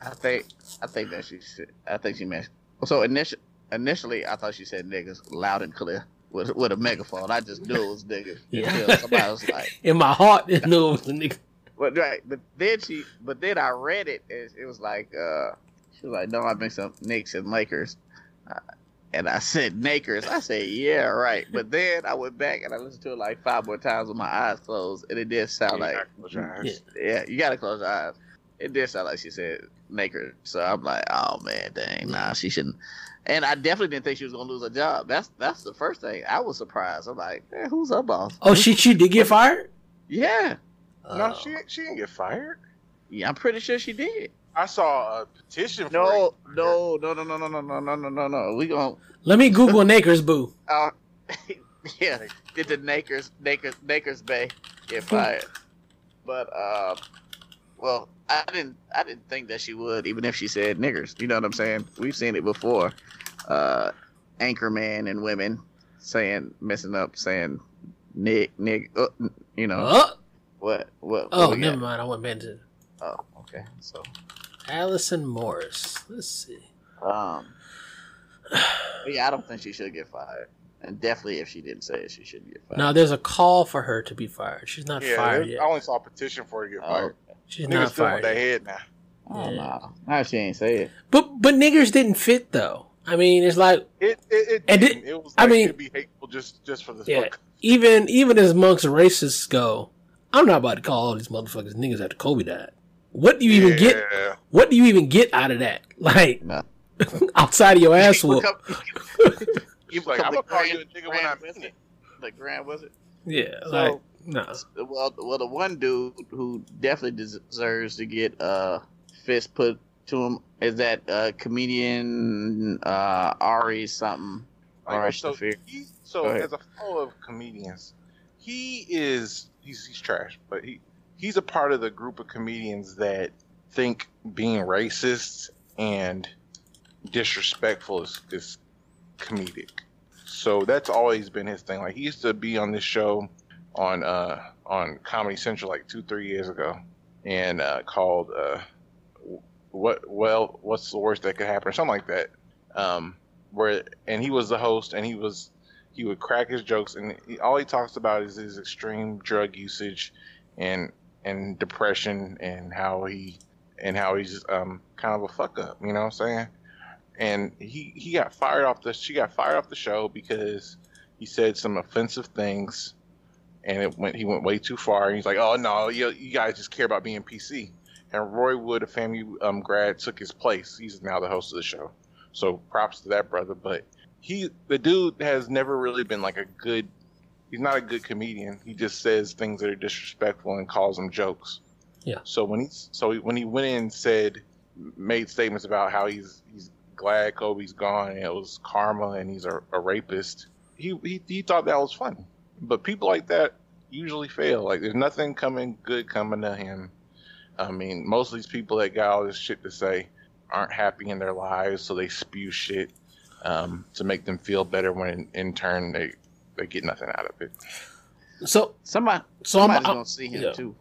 I think I think that she said, I think she meant so initially initially I thought she said niggas loud and clear with with a megaphone. I just knew it was niggas Yeah. until somebody was like, In my heart, it knew it was a nigga. but right, but then she but then I read it and it was like uh she was like, no, I mixed up Knicks and Lakers. Uh, and I said Nakers. I said, yeah, right. But then I went back and I listened to it like five more times with my eyes closed, and it did sound You like close your eyes. Yeah. yeah, you gotta close your eyes. It did sound like she said Naker, so I'm like, oh man, dang, nah, she shouldn't. And I definitely didn't think she was gonna lose her job. That's that's the first thing. I was surprised. I'm like, man, who's her boss? Oh, she she did get fired. Yeah, No, Oh. she she didn't get fired. yeah, I'm pretty sure she did. I saw a petition No, it. no, no, no, no, no, no, no, no, no, no, no. We gonna, Let me Google Nakers boo. uh, yeah, did the Nakers, Nakers, Nakers Bay get fired? But uh, well, I didn't, I didn't think that she would, even if she said niggers. You know what I'm saying? We've seen it before. Uh, anchorman and women saying, messing up, saying, nig, nig, uh, you know Oh, what, what? oh, what we never got? mind. I went back to Oh, okay. So, Allison Morris. Let's see. um, yeah, I don't think she should get fired. And definitely, if she didn't say it, she shouldn't get fired. Now there's a call for her to be fired. She's not Yeah, fired yet. I only saw a petition for her to get Oh, fired. She's Niggas not still fired. want their head now. Oh Yeah. no, now she ain't say it. But but niggers didn't fit though. I mean, it's like It it it, And didn't. it- it was I like mean- to be hateful just just for the Yeah. fuck. even even as monks racists go, I'm not about to call all these motherfuckers niggas after Kobe died. What do you even get? What do you even get out of that? Like No. outside of your ass You whoop? become- you Like, I'ma the call you a nigga when I grand mean wizard. it. The grand wizard. Yeah, So- like no. Well, well, the one dude who definitely deserves to get uh fist put to him is that uh comedian uh Ari something. Like, Alright, so Shaffir. he, so as a follower of comedians, he is he's he's trash, but he he's a part of the group of comedians that think being racist and disrespectful is, is comedic. So that's always been his thing. Like he used to be on this show on uh on Comedy Central like two three years ago, and uh, called uh, what well what's the worst that could happen or something like that. Um, where and he was the host and he was he would crack his jokes and he, all he talks about is his extreme drug usage and and depression and how he and how he's um kind of a fuck up, you know what I'm saying? And he he got fired off the she got fired off the show because he said some offensive things and it went he went way too far and he's like, "Oh no, you you guys just care about being PC." And Roy Wood, a FAMU um, grad, took his place. He's now the host of the show. So props to that brother, but he the dude has never really been like a good he's not a good comedian. He just says things that are disrespectful and calls them jokes. Yeah. So when he so when he went in and said made statements about how he's he's glad Kobe's gone and it was karma and he's a, a rapist. He, he he thought that was funny. But people like that usually fail. Like there's nothing coming good coming to him. I mean, most of these people that got all this shit to say aren't happy in their lives, so they spew shit um, to make them feel better. When in, in turn they they get nothing out of it. So Somebody, So I'm- somebody's I'm- gonna see him yeah. too.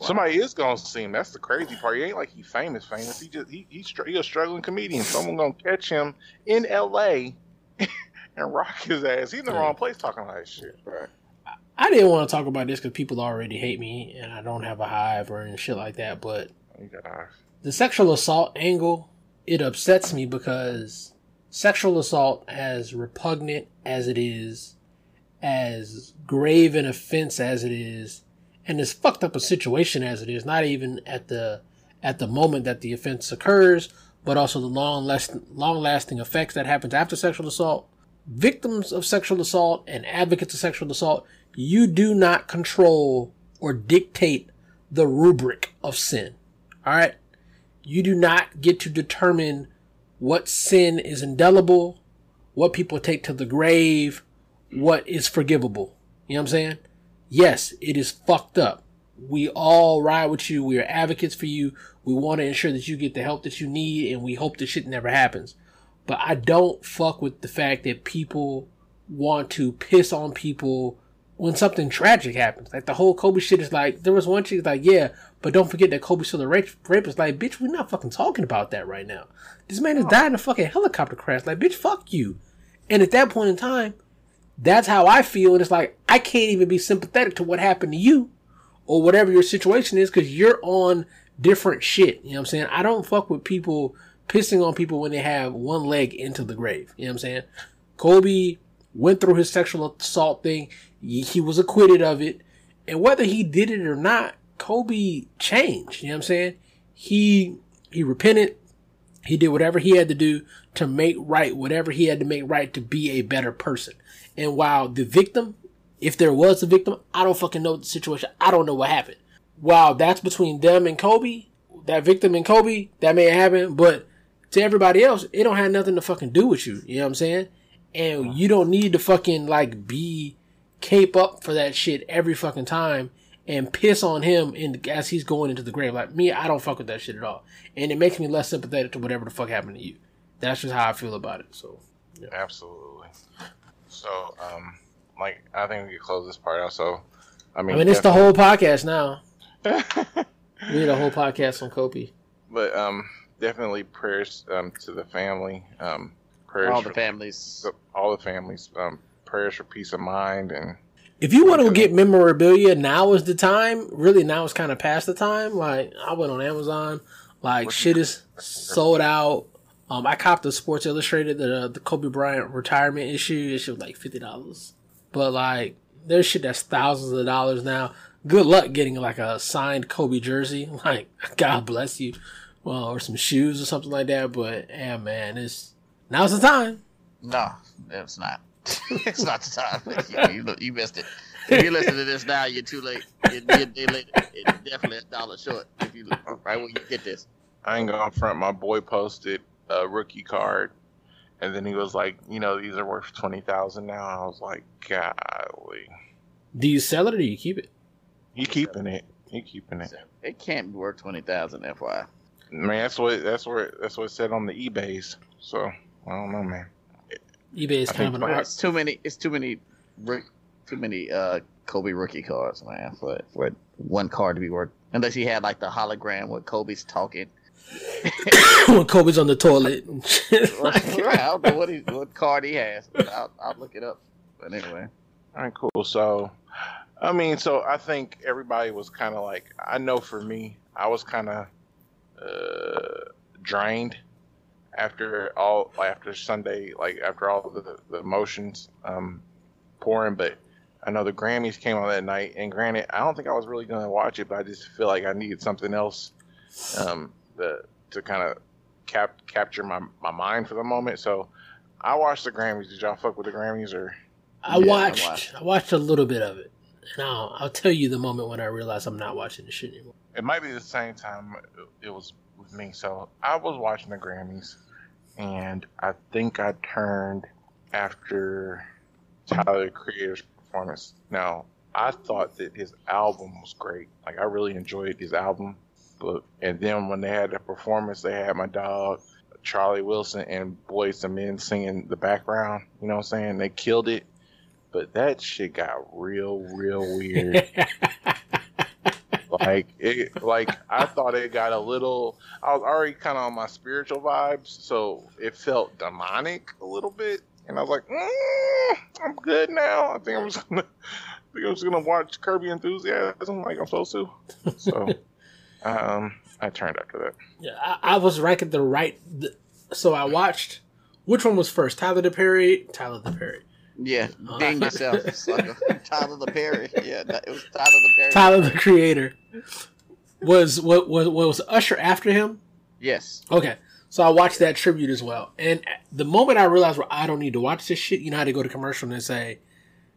Somebody is gonna see him. That's the crazy part. He ain't like he's famous, famous. He just he he's str- he a struggling comedian. Someone gonna catch him in L.A. and rock his ass. He's in the Yeah. wrong place talking like that shit. Right. I didn't want to talk about this because people already hate me and I don't have a hive or any shit like that. But You got eyes. the sexual assault angle, it upsets me because sexual assault, as repugnant as it is, as grave an offense as it is, and as fucked up a situation as it is, not even at the at the moment that the offense occurs, but also the long last, long lasting effects that happens after sexual assault. Victims of sexual assault and advocates of sexual assault, you do not control or dictate the rubric of sin. All right. You do not get to determine what sin is indelible, what people take to the grave, what is forgivable. You know what I'm saying? Yes, it is fucked up. We all ride with you. We are advocates for you. We want to ensure that you get the help that you need and we hope this shit never happens. But I don't fuck with the fact that people want to piss on people when something tragic happens. Like the whole Kobe shit is like, there was one chick like, yeah, but don't forget that Kobe's still a rape, rapist. Like, bitch, we're not fucking talking about that right now. This man has died in a fucking helicopter crash. Like, bitch, fuck you. And at that point in time, that's how I feel. And it's like, I can't even be sympathetic to what happened to you or whatever your situation is because you're on different shit. You know what I'm saying? I don't fuck with people pissing on people when they have one leg into the grave. You know what I'm saying? Kobe went through his sexual assault thing. He was acquitted of it. And whether he did it or not, Kobe changed. You know what I'm saying? He, he repented. He did whatever he had to do to make right whatever he had to make right to be a better person. And while the victim, if there was a victim, I don't fucking know the situation. I don't know what happened. While that's between them and Kobe, that victim and Kobe, that may have happened, but to everybody else, it don't have nothing to fucking do with you. You know what I'm saying? And you don't need to fucking like be cape up for that shit every fucking time and piss on him in as he's going into the grave. Like me, I don't fuck with that shit at all. And it makes me less sympathetic to whatever the fuck happened to you. That's just how I feel about it. So yeah. Absolutely. So, um, like, I think we could close this part out. So, I mean, I mean it's the whole podcast now. We need a whole podcast on Kobe. but um, definitely prayers um to the family. Um, prayers All the for families. all the families. Um, prayers for peace of mind and If you want to get memorabilia, now is the time. Really, now is kind of past the time. Like I went on Amazon, like shit is sold out. Um, I copped the Sports Illustrated, the the Kobe Bryant retirement issue. It was like fifty dollars, but like there's shit that's thousands of dollars now. Good luck getting like a signed Kobe jersey. Like God bless you, well, or some shoes or something like that. But yeah, man, it's now's the time. No, it's not. it's not the time. you, you, you missed it. If you listen to this now, you're too late. You're, you're, you're late. It's definitely a dollar short. If you right when you get this. I ain't gonna front. My boy posted a rookie card, and then he was like, you know, these are worth twenty thousand now. I was like, golly, Do you sell it or do you keep it? he keeping it. He keeping it. It can't be worth twenty thousand. FY. Man, that's what that's what that's what it said on the eBay's. So I don't know, man. eBay is I kind of an art. It's too many. It's too many. Too many uh, Kobe rookie cards, man. For for one card to be worth, unless you had like the hologram where Kobe's talking. when Kobe's on the toilet. and shit. right, I don't know what he, what card he has. But I'll, I'll look it up. But anyway, All right, cool. So, I mean, so I think everybody was kind of like, I know for me, I was kind of uh, drained after all, after Sunday, like after all the the emotions um, pouring. But I know the Grammys came on that night, and granted, I don't think I was really going to watch it, but I just feel like I needed something else um, the, to kind of cap capture my my mind for the moment. So. I watched the Grammys. Did y'all fuck with the Grammys or? I Yeah, watched. watched. I watched a little bit of it, and I'll, I'll tell you the moment when I realized I'm not watching the shit anymore. It might be the same time it was with me. So I was watching the Grammys, and I think I turned after Tyler the Creator's performance. Now I thought that his album was great. Like I really enjoyed his album, but and then when they had the performance, they had my dog. Charlie Wilson and Boyz II Men singing the background, you know what I'm saying? They killed it. But that shit got real, real weird like it like i thought it got a little i was already kind of on my spiritual vibes so it felt demonic a little bit and i was like mm, i'm good now i think i'm just gonna I think i'm just gonna watch Curb Your Enthusiasm like i'm supposed to so um i turned after that Yeah, I, I was ranking the right. The, so I watched. Which one was first? Tyler the Perry. Tyler the Perry. Yeah, Uh, ding yourself, sucker. Tyler the Perry. Yeah, that- it was Tyler the Perry. Tyler the Creator. Was what was was Usher after him? Yes. Okay, so I watched that tribute as well, and the moment I realized, well, I don't need to watch this shit. You know how to go to commercial and say,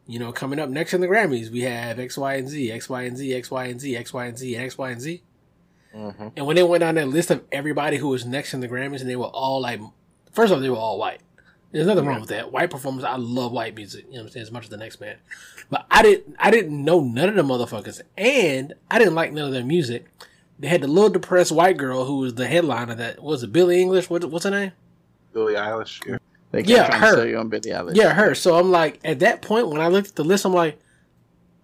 you know, coming up next in the Grammys, we have X, Y, and Z, X, Y, and Z, X, Y, and Z, X, Y, and Z, and X, Y, and Z. mm-hmm. And when they went down that list of everybody who was next in the Grammys, and they were all like, first off, they were all white. There's nothing wrong with that. White performers, I love white music. You know what I'm saying? As much as the next man, but I didn't. I didn't know none of the motherfuckers, and I didn't like none of their music. They had the little depressed white girl who was the headliner. That was it. Billie English. What, what's her name? billie eilish yeah. They kept Yeah, trying her. to sell you on Billie Eilish. Yeah, her. So I'm like, at that point, when I looked at the list, I'm like,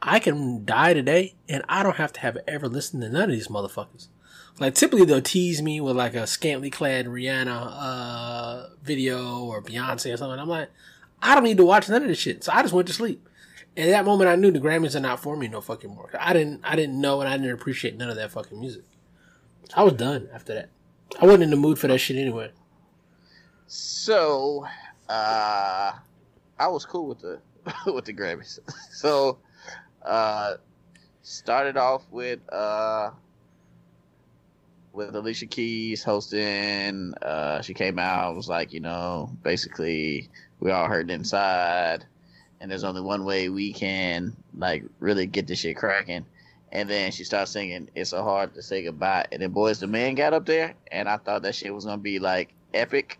I can die today, and I don't have to have ever listened to none of these motherfuckers. Like typically they'll tease me with like a scantily clad Rihanna uh, video or Beyonce or something. I'm like, I don't need to watch none of this shit. So I just went to sleep. And at that moment, I knew the Grammys are not for me no fucking more. I didn't, I didn't know, and I didn't appreciate none of that fucking music. I was done after that. I wasn't in the mood for that shit anyway. So, uh, I was cool with the with the Grammys. so, uh, started off with uh with Alicia Keys hosting. Uh, she came out was like, you know, basically we all hurt inside, and there's only one way we can like really get this shit cracking. And then she starts singing "It's so hard to say goodbye." And then Boyz II Men got up there, and I thought that shit was gonna be like epic,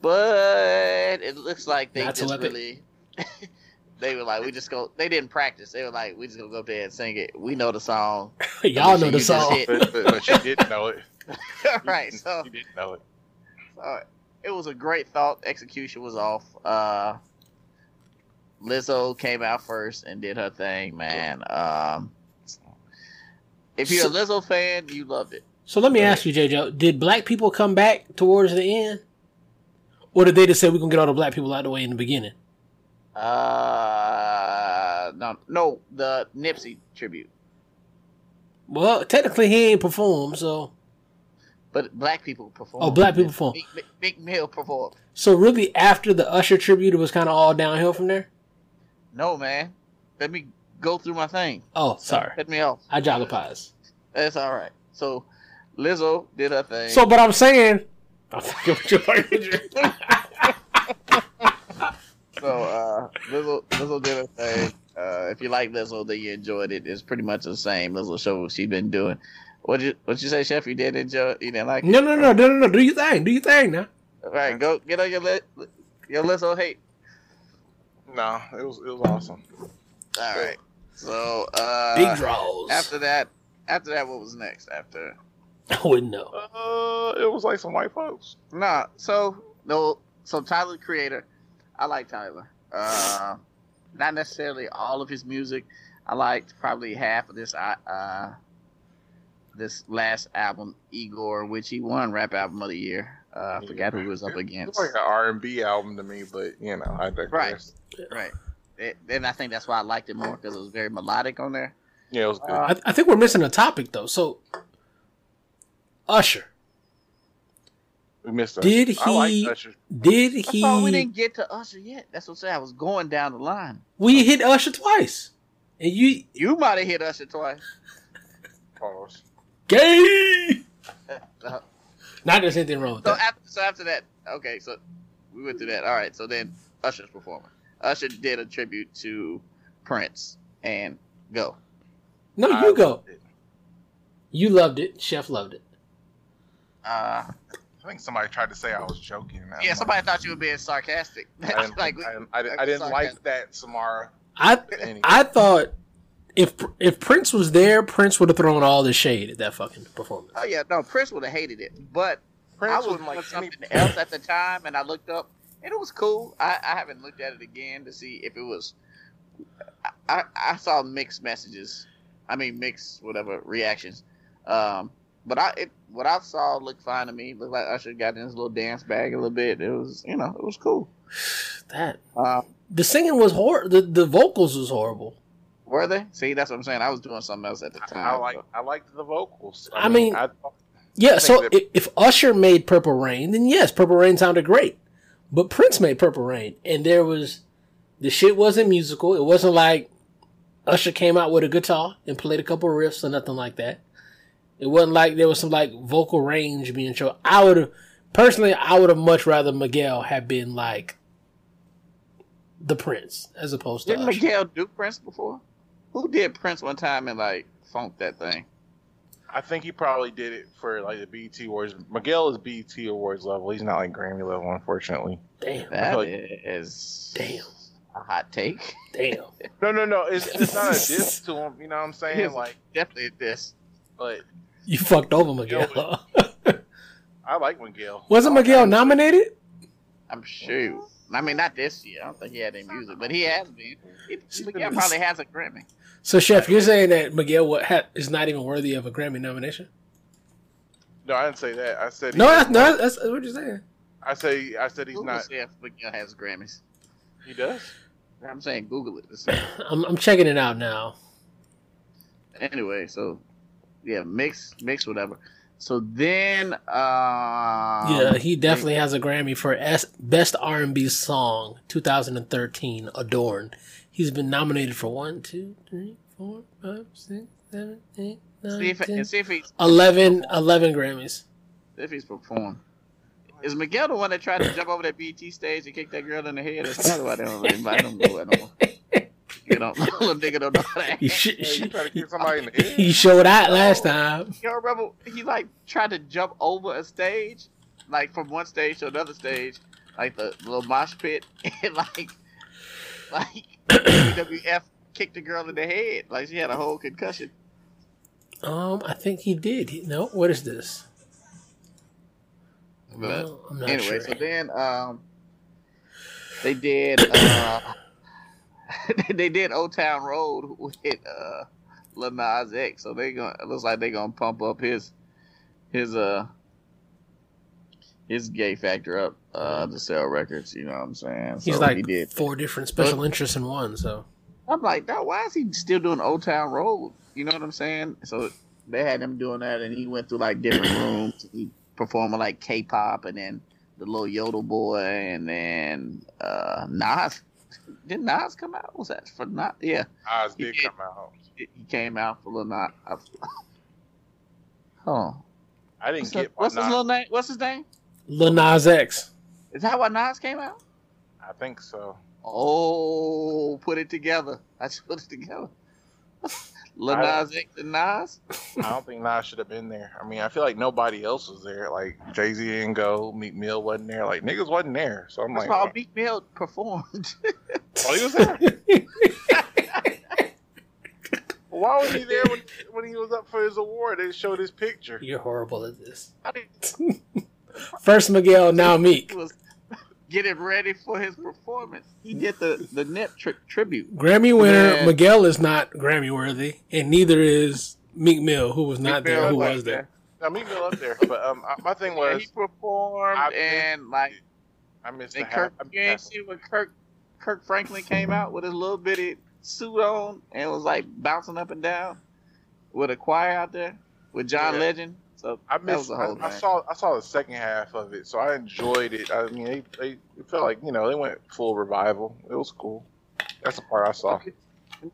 but it looks like they Not just really. they were like, we just go. They didn't practice. They were like, we just gonna go up there and sing it. We know the song, Y'all know the song. but, but, but you didn't know it right? So you didn't know it uh, it was a great thought. Execution was off. Uh, Lizzo came out first and did her thing, man. Um, if you're a Lizzo fan, you loved it. So let me ask you, JJ, did black people come back towards the end? Or did they just say we're gonna get all the black people out of the way in the beginning? Uh, no, no, the Nipsey tribute, Well, technically he ain't performed, so but black people performed. Oh, black people performed. Big, Mill performed. so really after the Usher tribute, it was kind of all downhill from there. No, man. Let me go through my thing. Oh, sorry, Cut me off. I jollipies. That's all right. So, Lizzo did her thing. So, but I'm saying, I'm fucking with you, fucking. So uh, Lizzo, Lizzo did her thing. Uh, if you like Lizzo, then you enjoyed it. It's pretty much the same Lizzo show she's been doing. What you what you say, Chef? You did enjoy? it? You didn't like? it? No, no, no, no, no, no. Do your thing. Do your thing now. All right, go get on your li- your Lizzo hate. no it was it was awesome All right. So uh, Big draws. After that, after that, what was next? After I wouldn't know. uh it was like some white folks nah. So no. So Tyler, the Creator, I like Tyler. Uh, not necessarily all of his music. I liked probably half of this. Uh, this last album, Igor, which he won Rap Album of the Year. Uh, I forgot who he was up against. It's like an R and B album to me, but you know, I digress. Right. It, and I think that's why I liked it more because it was very melodic on there. Yeah, it was good. I, I think we're missing a topic though. So, Usher, we missed. did Usher. Like he- Usher. did thought we didn't get to Usher yet. That's what I'm saying. I was going down the line. We hit Usher twice, and you You might have hit Usher twice. Pause. gay. Uh, Not there's anything wrong with So that. after, so after that, okay, so we went through that. All right, so then Usher's performance. Usher did a tribute to Prince and go. No, I you go. You loved it. Chef loved it. Uh, I think somebody tried to say I was joking. yeah, like, somebody thought you were being sarcastic. I didn't, like, I, didn't, I, didn't, like I didn't sarcasm. like that, Samara. I Anyway. I thought if if Prince was there, Prince would have thrown all the shade at that fucking performance. oh yeah, no, Prince would have hated it, but Prince I was wasn't doing like any, something else at the time, and I looked up, and it was cool. I, I haven't looked at it again to see if it was. I, I, I saw mixed messages. I mean, mixed whatever reactions. Um, but I it what I saw looked fine to me. Looked like Usher got in his little dance bag a little bit. It was you know it was cool. That Um, the singing was hor The the vocals was horrible. were they? See, that's what I'm saying. I was doing something else at the time. I like I liked the vocals. I mean- I, Yeah. I So that- if, if Usher made Purple Rain, then yes, Purple Rain sounded great. But Prince made Purple Rain, and there was the shit wasn't musical. It wasn't like Usher came out with a guitar and played a couple riffs or nothing like that. It wasn't like there was some like vocal range being shown. I would have personally, I would have much rather Miguel have been like the Prince as opposed to Didn't Usher. Miguel do Prince before? Who did Prince one time and like funk that thing? I think he probably did it for like the BET Awards. Miguel is BET Awards level. He's not like Grammy level, unfortunately. Damn, That like- is Damn. a hot take. damn. No, no, no. It's, it's not a diss to him. You know what I'm saying? Yes. Like, Definitely this. but You fucked over Miguel. I like Miguel. Wasn't Miguel nominated? I'm sure. I mean, not this year. I don't think he had any music, but he has been. He, Miguel probably has a Grammy. So, Chef, you're saying that Miguel wa- ha- is not even worthy of a Grammy nomination? No, I didn't say that. I said No, has that's, no, that's, that's what you're saying. I say I said he's Google not. see if Miguel has Grammys. He does. I'm saying Google it. to see. I'm, I'm checking it out now. anyway, so yeah, mix, mix, whatever. So then, um, yeah, he definitely has a Grammy for S- Best R&B Song 2013, Adorned. He's been nominated for one, two, three, four, five, six, seven, eight, nine, See if, 10, see if he's 11, 11 Grammys. if he's performed. Is Miguel the one that tried to jump over that BET stage and kick that girl in the head? That's probably why they don't invite him to it no more. You know, little nigga don't know that. He, sh- Hey, sh- you try to kick somebody in the head. he showed out last time. You remember he like tried to jump over a stage, like from one stage to another stage, like the little mosh pit, and like, like WWF kicked the girl in the head, like she had a whole concussion. Um, I think he did. He, no, what is this? But No, I'm not anyway, sure. so then um, they did uh, they did Old Town Road with uh, Lil Nas X, so they going it looks like they're gonna pump up his his uh his gay factor up uh to sell records. You know what I'm saying? He's So like he did. four different special interests in one. So I'm like, why is he still doing Old Town Road? You know what I'm saying? So they had him doing that, and he went through like different rooms. He performing like K-pop, and then the little Yodel boy, and then uh Nas. Did Nas come out? Was that for Nas? Yeah, Oz He did did. come out. he he came out for Lil Nas. Oh, I didn't what's, get the- what's my his Nas- little name? What's his name? Lil Nas X. Is that why Nas came out? I think so. Oh, put it together. I just put it together. Lil I- Nas X and Nas. I don't think Nas should have been there. I mean, I feel like nobody else was there. Like Jay Z didn't go, Meek Mill wasn't there. Like niggas wasn't there. So I'm That's like, why eh. Meek Mill performed. oh, he was there. Why was he there when, when he was up for his award? They showed his picture. You're horrible at this. First Miguel, now he Meek. was getting ready for his performance. He did the the Nip tri- tribute. Grammy winner Man. Miguel is not Grammy worthy, and neither is Meek Mill, who was not Meek there, Mill who was was there? No, Meek Mill up there. But um, I- my thing Yeah, was, he performed I- and like I missed the and half. Kirk. I You ain't missed see when Kirk Kirk Franklin came out with his little bitty suit on and was like bouncing up and down with a choir out there with John Yeah. Legend. So I missed. the I, I saw. I saw the second half of it, so I enjoyed it. I mean, they, they it felt like you know they went full revival. It was cool. That's the part I saw.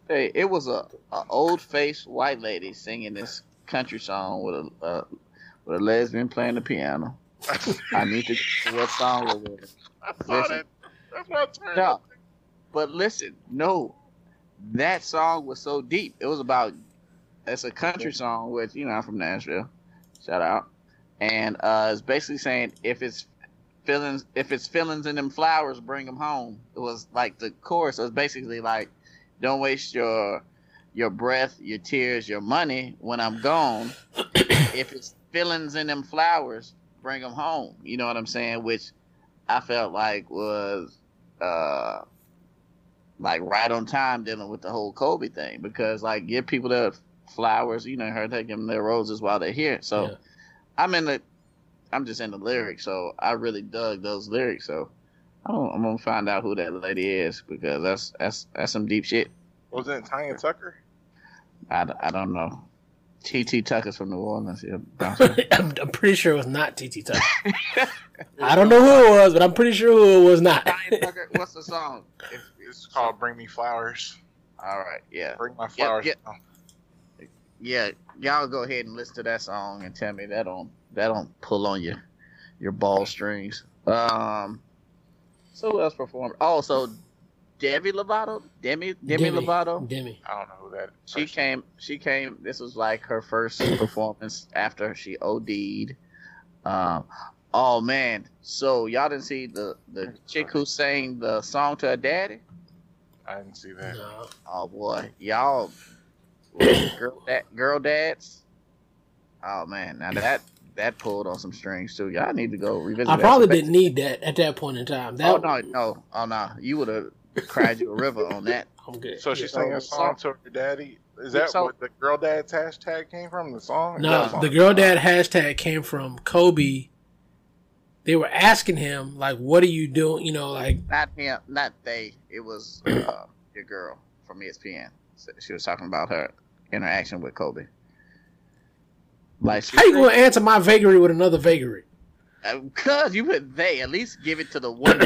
Hey, it was a, a old faced white lady singing this country song with a uh, with a lesbian playing the piano. I need to what song was it? I saw Listen. that. That's what I turned. No. But listen, no, that song was so deep. It was about it's a country song, which you know I'm from Nashville. Shout out, and uh, it's basically saying if it's feelings, if it's feelings in them flowers, bring them home. It was like the chorus. It was basically like, don't waste your your breath, your tears, your money when I'm gone. if it's feelings in them flowers, bring them home. You know what I'm saying? Which I felt like was uh like right on time dealing with the whole Kobe thing because like give people their flowers, you know, her taking them their roses while they're here. So Yeah. I'm in the I'm just in the lyrics, so I really dug those lyrics. So I'm gonna, I'm gonna find out who that lady is because that's that's that's some deep shit. Wasn't it Tanya Tucker? I, I don't know. TT Tucker's from New Orleans. Yeah, I'm, I'm pretty sure it was not TT Tucker. I don't know who it was, but I'm pretty sure who it was not. Tanya Tucker, what's the song? If- It's called "Bring Me Flowers." all right, yeah. Bring my flowers. yeah. yeah, y'all go ahead and listen to that song and tell me that don't that don't pull on your your ball strings. Um, so who else performed? Also, so Demi Lovato, Demi Demi, Lovato. Demi. I don't know who that. She came. She came. This was like her first performance after she OD'd. Um, oh man! So y'all didn't see the the chick who sang the song to her daddy? I didn't see that. No. Oh boy, y'all, girl, that girl dads. Oh man, now that that pulled on some strings too. Y'all need to go revisit. I that. probably didn't need that at that point in time. That Oh no, no, oh no, you would have cried you a river on that. I'm good. So she Yeah. sang a song to her daddy. Is that So- what the girl dad's hashtag came from? The song? No, Is that the girl dad hashtag came from Kobe. They were asking him like, "What are you doing?" You know, like Not him, not they. It was uh, your girl from ESPN. She was talking about her interaction with Kobe. Like, how you gonna answer my vagary with another vagary? Because you put they, at least give it to the one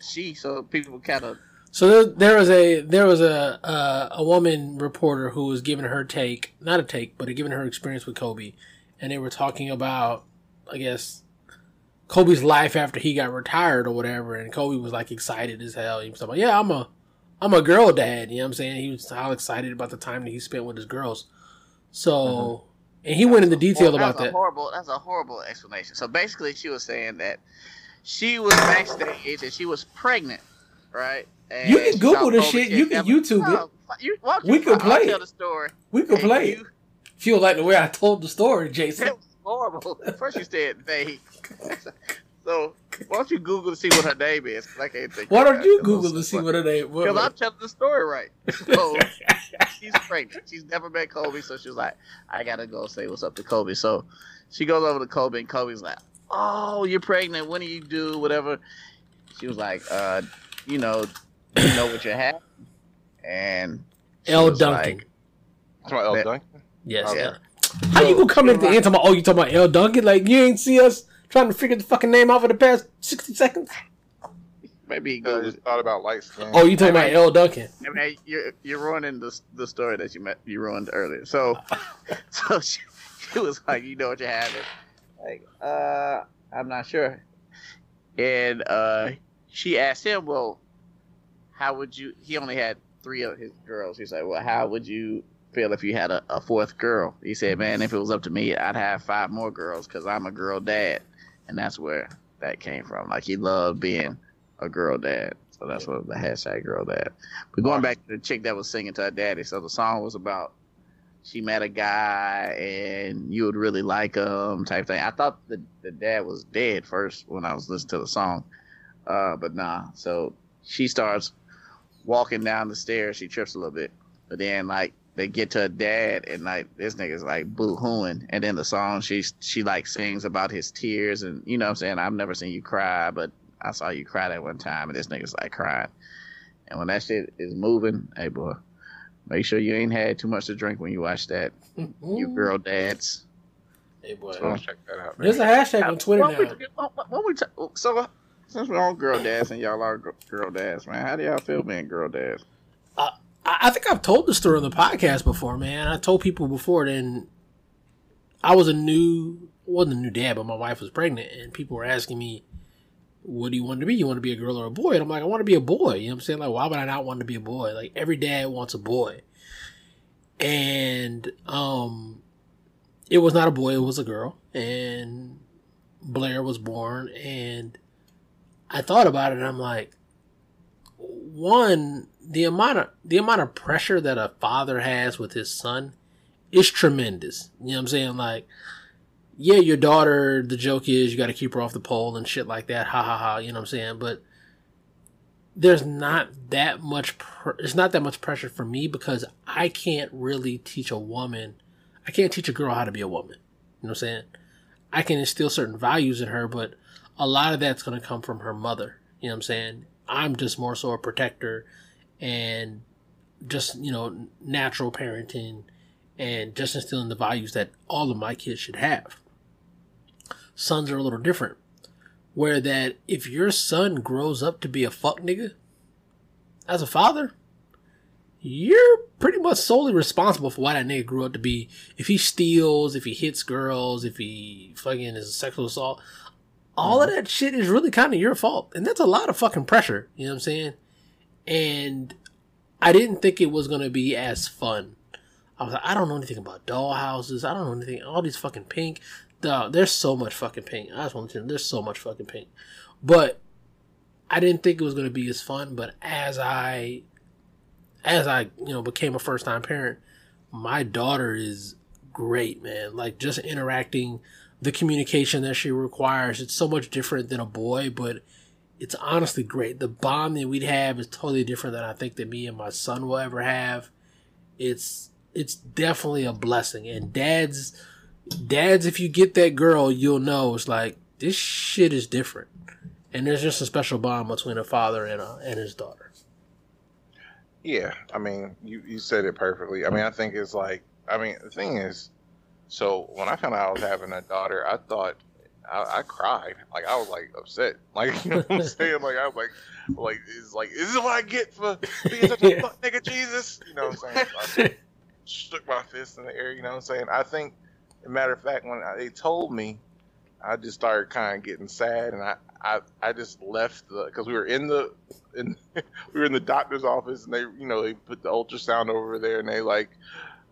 she, so people kind of So there, there was a there was a uh, a woman reporter who was giving her take, not a take, but giving her experience with Kobe, and they were talking about, I guess, Kobe's life after he got retired or whatever, and Kobe was like excited as hell. He was like, "Yeah, I'm a I'm a girl dad." You know what I'm saying? He was all excited about the time that he spent with his girls. So, mm-hmm. and he went into detail Well, about that's that. horrible. That's a horrible explanation. So basically, she was saying that she was backstage and she was pregnant, right? And You can Google this shit. You can. YouTube it. Oh, no, You, We can I'll play tell the story. We can play it. you- If you like the way I told the story, Jason. It horrible. First you said they. so why don't you Google to see what her name is? I can't think. Why don't you Google to see what her name? Because I'm telling the story right. So she's pregnant. She's never met Kobe, so she's like, I gotta go say what's up to Kobe. So she goes over to Kobe, and Kobe's like, Oh, you're pregnant. When do you do whatever? She was like, uh, you know, do you know what you have? And Elle was Duncan. like, Talking about Elle. Yeah. Duncan? yes. Okay. yeah. How you gonna come at the end talking about, oh, you talking about Elle Duncan? Like, you ain't see us trying to figure the fucking name out for the past 60 seconds? Maybe he I goes. just thought about light skin. Oh, you talking about Elle Duncan? I mean, you're you're ruining the the story that you met you ruined earlier. So, so she, she was like, you know what you're having? Like, uh, I'm not sure. And uh, she asked him, well, how would you? He only had three of his girls. He's like, well, how would you feel if you had a, a fourth girl? He said, man, if it was up to me, I'd have five more girls because I'm a girl dad, and that's where that came from. Like he loved being a girl dad. So that's what the hashtag girl dad. But going back to the chick that was singing to her daddy, so the song was about she met a guy and you would really like him type thing. I thought the the dad was dead first when I was listening to the song, uh, but nah. So she starts walking down the stairs. She trips a little bit, but then like they get to a dad and like this nigga's like boo hooing and then the song she she like sings about his tears and you know what I'm saying I've never seen you cry but I saw you cry that one time and this nigga's like crying and when that shit is moving hey boy make sure you ain't had too much to drink when you watch that you girl dads Hey boy. So check that out. There's a hashtag on Twitter What we- now. what- what we ta- so uh, since we're all girl dads and y'all are girl dads man how do y'all feel being girl dads I, think I've told the story on the podcast before, man. I told people before then I was a new wasn't a new dad, but my wife was pregnant and people were asking me, What do you want to be? You want to be a girl or a boy? And I'm like, I want to be a boy. You know what I'm saying? Like, why would I not want to be a boy? Like every dad wants a boy. And um it was not a boy, it was a girl. And Blair was born and I thought about it and I'm like, one the amount of the amount of pressure that a father has with his son is tremendous. You know what I'm saying? Like, yeah, your daughter. The joke is you got to keep her off the pole and shit like that. Ha ha ha. You know what I'm saying? But there's not that much. Pr- it's not that much pressure for me because I can't really teach a woman. I can't teach a girl how to be a woman. You know what I'm saying? I can instill certain values in her, but a lot of that's going to come from her mother. You know what I'm saying? I'm just more so a protector and just, you know, natural parenting and just instilling the values that all of my kids should have. Sons are a little different. Where that if your son grows up to be a fuck nigga, as a father, you're pretty much solely responsible for why that nigga grew up to be. If he steals, if he hits girls, if he fucking is a sexual assault, all of mm-hmm. that shit is really kind of your fault. And that's a lot of fucking pressure. You know what I'm saying? And I didn't think it was to be as fun. I was like, I don't know anything about doll houses. I don't know anything. All these fucking pink. Dog, there's so much fucking pink. I just want to tell you, there's so much fucking pink. But I didn't think it was to be as fun. But as I, as I, you know, became a first time parent, my daughter is great, man. Like just interacting, the communication that she requires, it's so much different than a boy, but it's honestly great. The bond that we'd have is totally different than I think that me and my son will ever have. It's it's definitely a blessing. And dads dads, if you get that girl, you'll know it's like this shit is different. And there's just a special bond between a father and a, and his daughter. Yeah, I mean, you, you said it perfectly. I mean, I think it's like, I mean, the thing is, so when I found out I was having a daughter, I thought, I, I cried. Like, I was like upset. Like, you know what I'm saying? Like, I was like, like, is like, is this what I get for being such a fuck nigga, Jesus? You know what I'm saying? I shook my fist in the air, you know what I'm saying? I think, a matter of fact, when I, they told me, I just started kind of getting sad, and I, I, I just left the because we were in the, in, we were in the doctor's office, and they, you know, they put the ultrasound over there, and they like,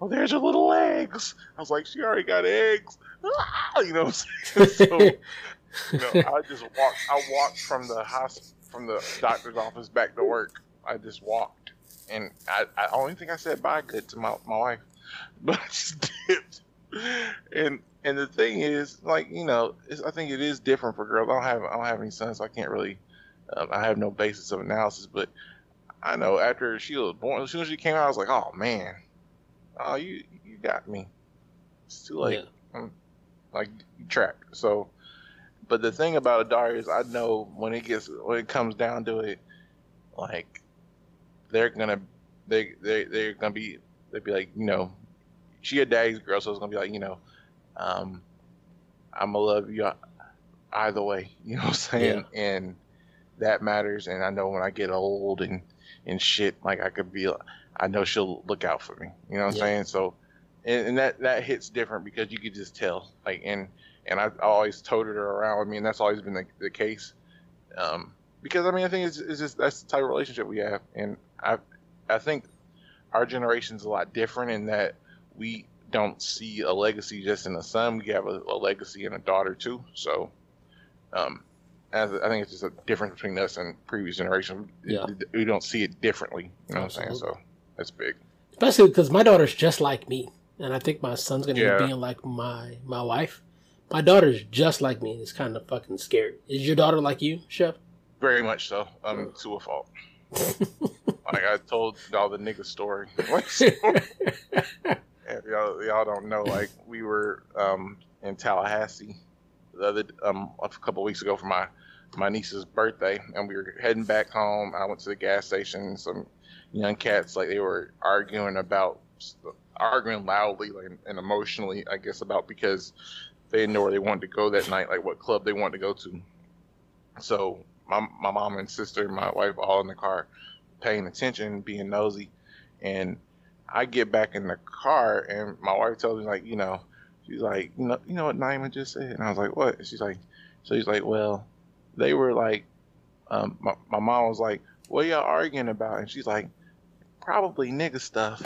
oh, there's your little eggs. I was like, she already got eggs, Ah! you know. What I'm saying? so, you know, I just walked. I walked from the hospital, from the doctor's office back to work. I just walked, and I, I only think I said bye good to my my wife, but I just dipped. And and the thing is, like you know, it's, I think it is different for girls. I don't have I don't have any sons, so I can't really. Um, I have no basis of analysis, but I know after she was born, as soon as she came out, I was like, oh man, oh you you got me. It's too late. I'm, like you trapped. So, but the thing about a daughter is, I know when it gets when it comes down to it, like they're gonna they they they're gonna be they'd be like you know she a daddy's girl, so it's gonna be like you know um I'm gonna love you either way. You know what I'm saying? And that matters. And I know when I get old and and shit, like I could be, I know she'll look out for me. You know what I'm saying? So, and, and that that hits different because you could just tell. Like, and and I always toted her around with me, and that's always been the, the case. Um, because I mean, I think it's, it's just that's the type of relationship we have, and I I think our generation's a lot different in that we don't see a legacy just in a son. We have a, a legacy in a daughter too. So, um, as I think it's just a difference between us and previous generation. Yeah. We don't see it differently. You know what I'm saying? So that's big. Especially because my daughter's just like me, and I think my son's gonna Yeah. be being like my my wife. My daughter's just like me, and it's kind of fucking scary. Is your daughter like you, Chef? Very much so. Um, to a fault. like I told y'all the nigga story. If y'all, y'all don't know, like we were um, in Tallahassee the other um, a couple weeks ago for my my niece's birthday, and we were heading back home. I went to the gas station. Some young cats like they were arguing about arguing loudly like, and emotionally, I guess, about because they didn't know where they wanted to go that night, like what club they wanted to go to. So my my mom and sister, and my wife, all in the car, paying attention, being nosy, and I get back in the car, and my wife tells me like, you know, she's like, you know, you know what Naima just said, and I was like, what? And she's like, so she's like, well, they were like, um, my, my mom was like, what y'all arguing about? And she's like, probably nigga stuff.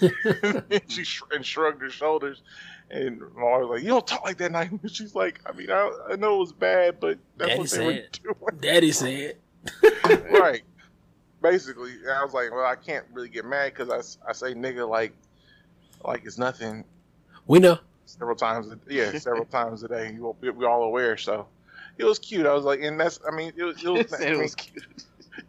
and she sh- and shrugged her shoulders. And wife was like, "You don't talk like that, Naima." She's like, "I mean, I, I know it was bad, but that's Daddy what they were said. doing." Daddy said. right. Basically, I was like, well, I can't really get mad because I, I say nigga like like it's nothing We know. several times. A, yeah, several times a day. You, we, we all aware. So it was cute. I was like, and that's I mean, it was it was, it was cute.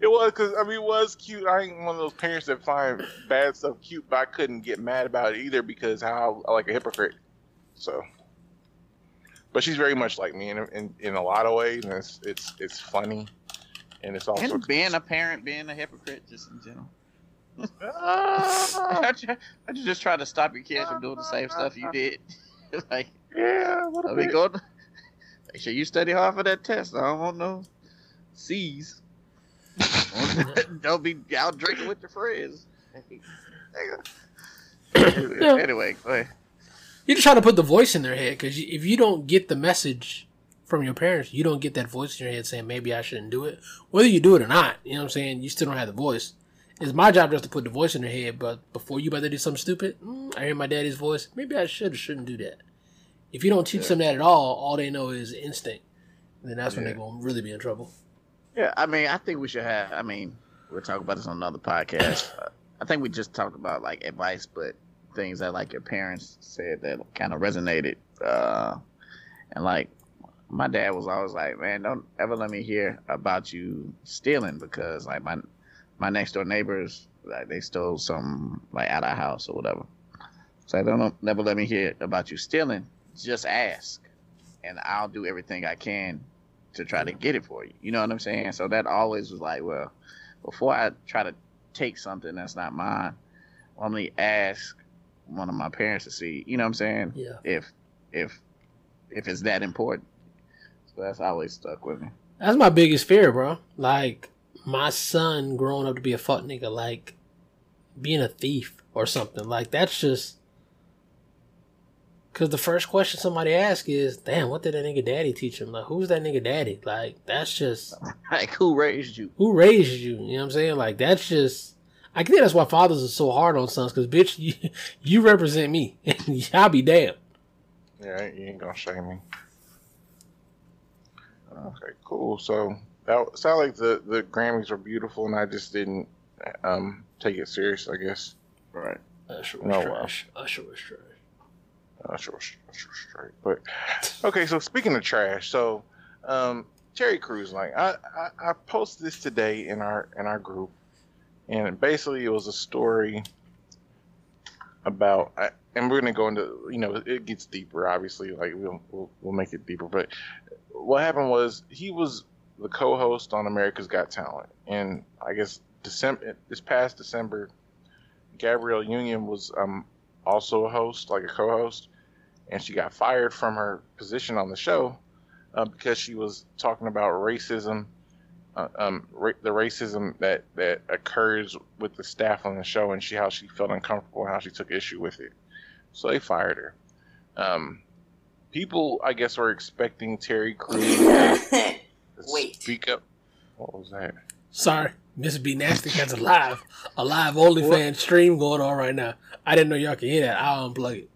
It was because I mean it was cute. I ain't one of those parents that find bad stuff cute, but I couldn't get mad about it either because how I like a hypocrite. So. But she's very much like me in, in, in a lot of ways, and it's it's it's funny, and it's also And being a parent, being a hypocrite, just in general. Ah, I ju- just try to stop your kids from doing the same stuff you did. like, yeah, what let a me bit. go. Make sure you study hard for that test. I don't want no C's. don't be out drinking with your friends. Yeah. anyway, go ahead. You just try to put the voice in their head because if you don't get the message from your parents, you don't get that voice in your head saying maybe I shouldn't do it. Whether you do it or not, you know what I'm saying. You still don't have the voice. It's my job just to put the voice in their head. But before you about to do something stupid, mm, I hear my daddy's voice. Maybe I should or shouldn't do that. If you don't teach them that at all, all they know is instinct. And then that's when Yeah. they're gonna really be in trouble. Yeah, I mean, I think we should have. I mean, we'll talk about this on another podcast. I think we just talked about like advice, but things that like your parents said that kind of resonated. Uh, and like my dad was always like, "Man, don't ever let me hear about you stealing because like my my next door neighbors like they stole some like out of house or whatever." So I don't never let me hear about you stealing. Just ask, and I'll do everything I can to try to get it for you. You know what I'm saying? So that always was like, well, before I try to take something that's not mine, let me ask one of my parents to see. You know what I'm saying? Yeah. If if if it's that important. So that's always stuck with me. That's my biggest fear, bro. Like my son growing up to be a fuck nigga, like being a thief or something. Like that's just because the first question somebody asks is, "Damn, what did that nigga daddy teach him? Like, who's that nigga daddy? Like, that's just Like who raised you? who raised you? You know what I'm saying? Like, that's just." I think that's why fathers are so hard on sons, because bitch, you, you represent me, and I'll be damned. Yeah, you ain't gonna shame me. Okay, cool. So that sounded like the the Grammys were beautiful, and I just didn't um take it serious. I guess. Right. Usher was wow. trash. Usher was trash. Uh, sure, sure, sure, straight. But okay, so speaking of trash, so um, Terry Crews, like I, I, I posted this today in our in our group, and basically it was a story about, and we're gonna go into, you know, it gets deeper. Obviously, like we'll we'll, we'll make it deeper. But what happened was he was the co-host on America's Got Talent, and I guess December this past December, Gabrielle Union was um also a host, like a co-host, and she got fired from her position on the show uh, because she was talking about racism, uh, um, ra- the racism that that occurs with the staff on the show, and she how she felt uncomfortable and how she took issue with it. So they fired her. Um, people, I guess, were expecting Terry Crews to Wait. speak up. What was that? Sorry, Miss B Nasty has a live, a live OnlyFans stream going on right now. I didn't know y'all could hear that. I'll unplug it.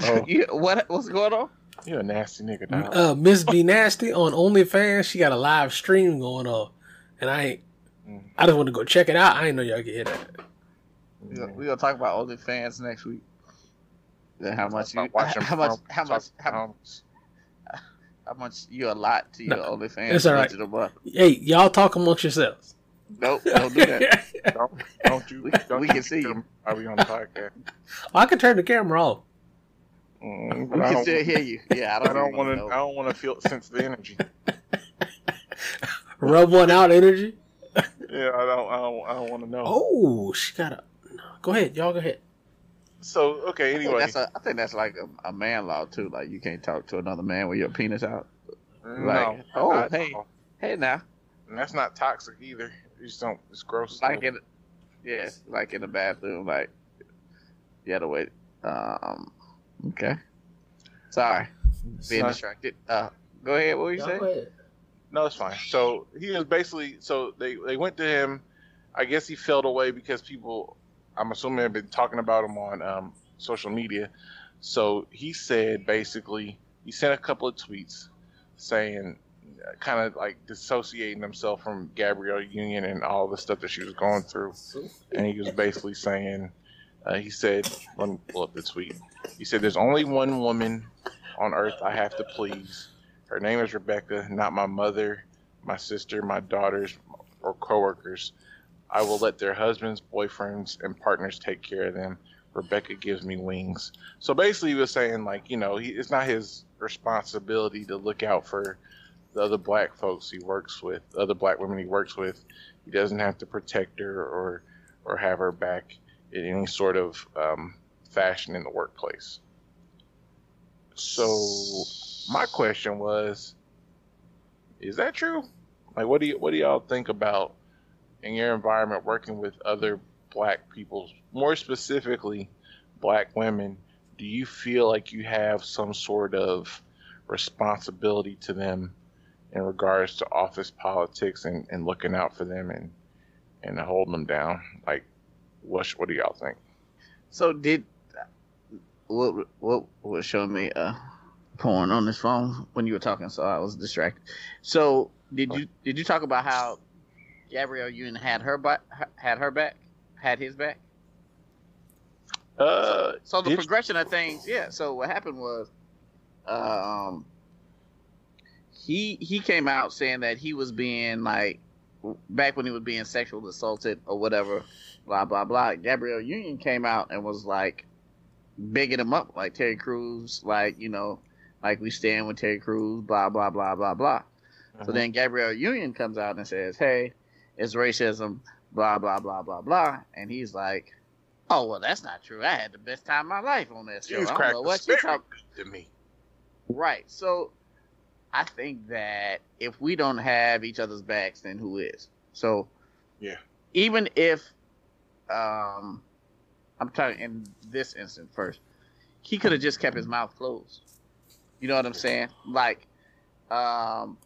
Oh, You, what what's going on? you're a nasty nigga, dog. Uh, Miss B Nasty on OnlyFans, she got a live stream going on, and I ain't. I just want to go check it out. I didn't know y'all could hear that. We gonna, gonna talk about OnlyFans next week. Then how much you About watching how much how much how, much how much you allot to your No, OnlyFans it's all right. budget a month? Hey, y'all talk amongst yourselves. Nope, don't do that. Don't, don't you? We- don't we can see you. Are we on the podcast? I can turn the camera off. Mm, We I can don't, still hear you. Yeah, I I don't, don't want to. I don't want to feel sense the energy. Rub one out energy. Yeah, I don't. I don't. I don't want to know. Oh, she got a. Go ahead, y'all. Go ahead. So okay. I think Anyway, that's a, I think that's like a, a man law too. Like you can't talk to another man with your penis out. no. like, oh, not- hey. Hey now, And that's not toxic either. You just don't. It's gross. like in, yeah, like in the bathroom, like Yeah, the other way. Um, okay. Sorry, being Son- distracted. Uh, go ahead. What were you saying? ahead. No, it's fine. So he was basically so they they went to him. I guess he felt away because people, I'm assuming, have been talking about him on um, social media. So he said basically he sent a couple of tweets saying, kind of like dissociating himself from Gabrielle Union and all the stuff that she was going through, and he was basically saying, uh, he said, let me pull up the tweet. He said, "There's only one woman on earth I have to please." Her name is Rebecca, not my mother, my sister, my daughters, or coworkers. I will let their husbands, boyfriends, and partners take care of them. Rebecca gives me wings. So basically, he was saying, like, you know, he, it's not his responsibility to look out for the other black folks he works with, the other black women he works with. He doesn't have to protect her or, or have her back in any sort of um, fashion in the workplace. So my question was, is that true? Like, what do you what do y'all think about in your environment working with other black people, more specifically, black women? Do you feel like you have some sort of responsibility to them in regards to office politics and, and looking out for them and and holding them down? Like, what what do y'all think? So did what what was showing me uh porn on this phone when you were talking, so I was distracted. So did you did you talk about how Gabrielle Union had her back had her back had his back? Uh, So the progression of things, yeah. So what happened was, um, he he came out saying that he was being like back when he was being sexual assaulted or whatever, blah blah blah. Gabrielle Union came out and was like bigging him up like Terry Crews, like you know, like we stand with Terry Crews, blah blah blah blah blah. So Mhm. then Gabrielle Union comes out and says, "Hey, it's racism, blah blah blah blah blah," and he's like, "Oh well, that's not true. I had the best time of my life on that show. I don't know what you spirit talk." to me. Right. So I think that if we don't have each other's backs, then who is? So Yeah. Even if um I'm talking in this instant first, he could have just kept his mouth closed. You know what I'm saying? Like um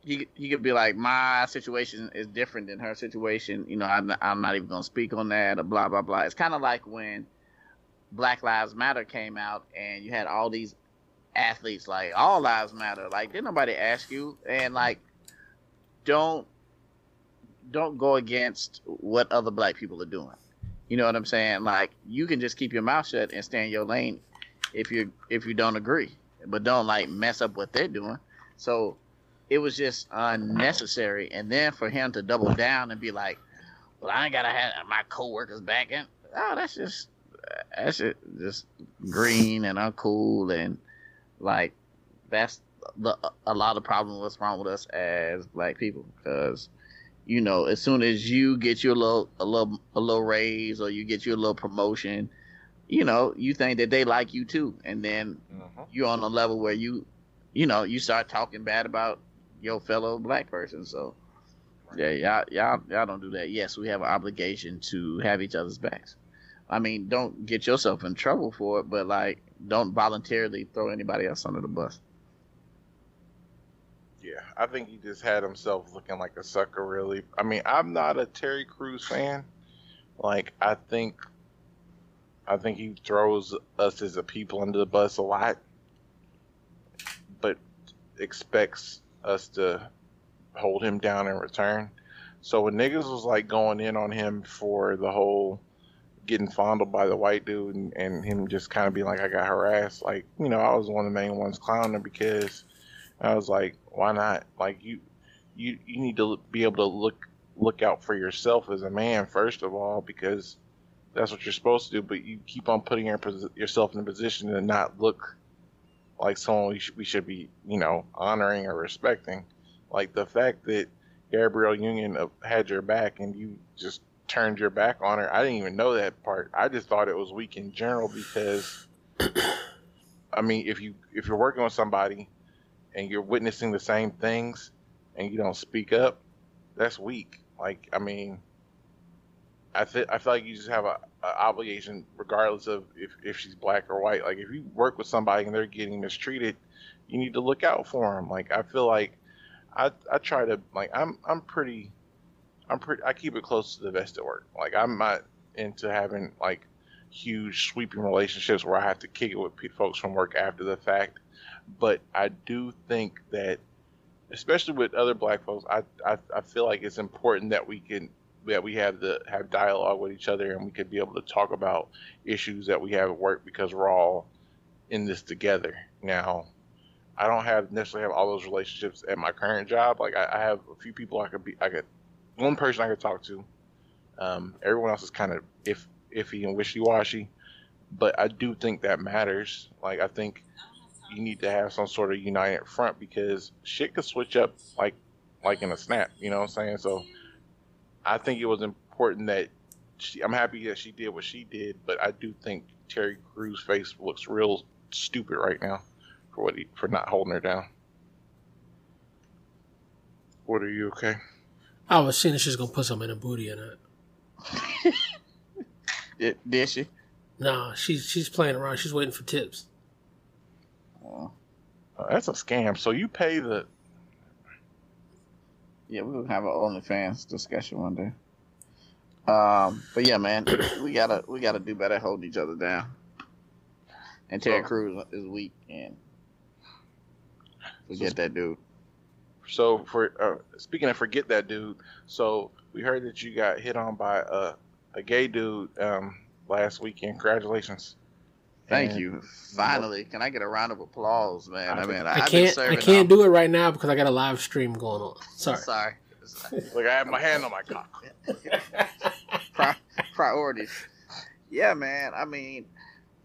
he he could be like my situation is different than her situation. You know, I'm not, I'm not even gonna speak on that or blah blah blah. It's kind of like when Black Lives Matter came out and you had all these athletes like all lives matter. Like did nobody ask you? And like don't don't go against what other black people are doing. You know what I'm saying? Like you can just keep your mouth shut and stay in your lane if you if you don't agree, but don't like mess up what they're doing. So it was just unnecessary. And then for him to double down and be like, "Well, I ain't gotta have my coworkers back in." Oh, that's just that's just, just green and uncool and like that's the a lot of problem what's wrong with us as black people because you know as soon as you get your little a little a little raise or you get your little promotion you know you think that they like you too. And then Mhm. you're on a level where you you know you start talking bad about your fellow black person. So yeah y'all y'all y'all don't do that. Yes we have an obligation to have each other's backs. I mean don't get yourself in trouble for it but like don't voluntarily throw anybody else under the bus Yeah, I think he just had himself looking like a sucker. Really, I mean, I'm not a Terry Crews fan. Like, I think, I think he throws us as a people under the bus a lot, but expects us to hold him down in return. So when niggas was like going in on him for the whole getting fondled by the white dude and, and him just kind of being like, I got harassed, like, you know, I was one of the main ones clowning because I was like, why not? Like you, you, you need to be able to look look out for yourself as a man first of all because that's what you're supposed to do. But you keep on putting your, yourself in a position to not look like someone we should, we should be, you know, honoring or respecting. Like the fact that Gabrielle Union uh, had your back and you just turned your back on her. I didn't even know that part. I just thought it was weak in general because, I mean, if you if you're working with somebody and you're witnessing the same things and you don't speak up, that's weak. Like, I mean, I feel I feel like you just have a, a, obligation, regardless of if, if she's black or white. Like, if you work with somebody and they're getting mistreated, you need to look out for them. Like, I feel like I I try to like I'm I'm pretty I'm pretty I keep it close to the vest at work. Like, I'm not into having like huge sweeping relationships where I have to kick it with folks from work after the fact. But I do think that especially with other black folks, I, I, I feel like it's important that we can that we have the have dialogue with each other and we could be able to talk about issues that we have at work because we're all in this together. Now, I don't have necessarily have all those relationships at my current job. Like I, I have a few people I could be I could one person I could talk to. Um, everyone else is kind of if iffy and wishy washy, but I do think that matters. Like I think you need to have some sort of united front because shit could switch up like like in a snap. You know what I'm saying? So I think it was important that she, I'm happy that she did what she did, but I do think Terry Crews' face looks real stupid right now for what he for not holding her down. What are you okay? I was seeing if she's gonna put some in her booty or not. did, did she? No, she's she's playing around. She's waiting for tips. Uh, that's a scam. So you pay the. Yeah, we will have an OnlyFans discussion one day. Um, but yeah, man, we gotta we gotta do better holding each other down. And Terry so, Crews is weak and forget so, that dude. So for uh, speaking of forget that dude, so we heard that you got hit on by a a gay dude um, last weekend. Congratulations. Thank and, you. Finally, can I get a round of applause, man? I, I mean, I I've can't. I can't do it right now because I got a live stream going on. Sorry. Sorry. Look, I have my hand on my cock. Pri- priorities. Yeah, man. I mean,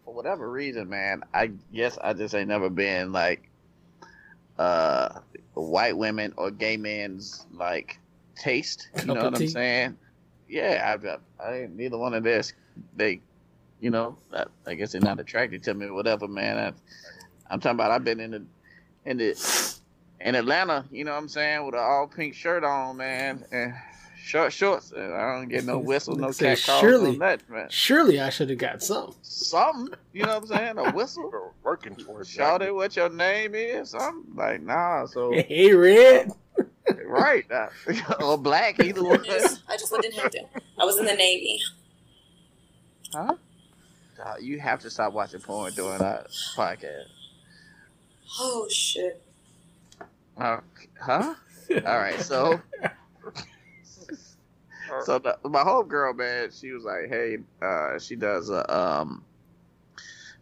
for whatever reason, man, I guess I just ain't never been like uh white women or gay men's like taste. You know what I'm saying? Yeah, I, I ain't neither one of this. They you know, I, I guess they're not attracted to me or whatever, man. I, am talking about I've been in the in the in Atlanta, you know what I'm saying, with an all pink shirt on, man, and short shorts. And I don't get no whistle, no cat calls, surely, no that, man. Surely I should have got something. Something, you know what I'm saying? A whistle. We're working for it. Shout it what your name is. I'm like, nah. So hey, red. right, or black, either one. I just lived in Hampton. I was in the Navy. Huh? You have to stop watching porn during that podcast. Oh shit. Uh, huh? All right, so so the, my whole girl, man, she was like, "Hey, uh, she does a um,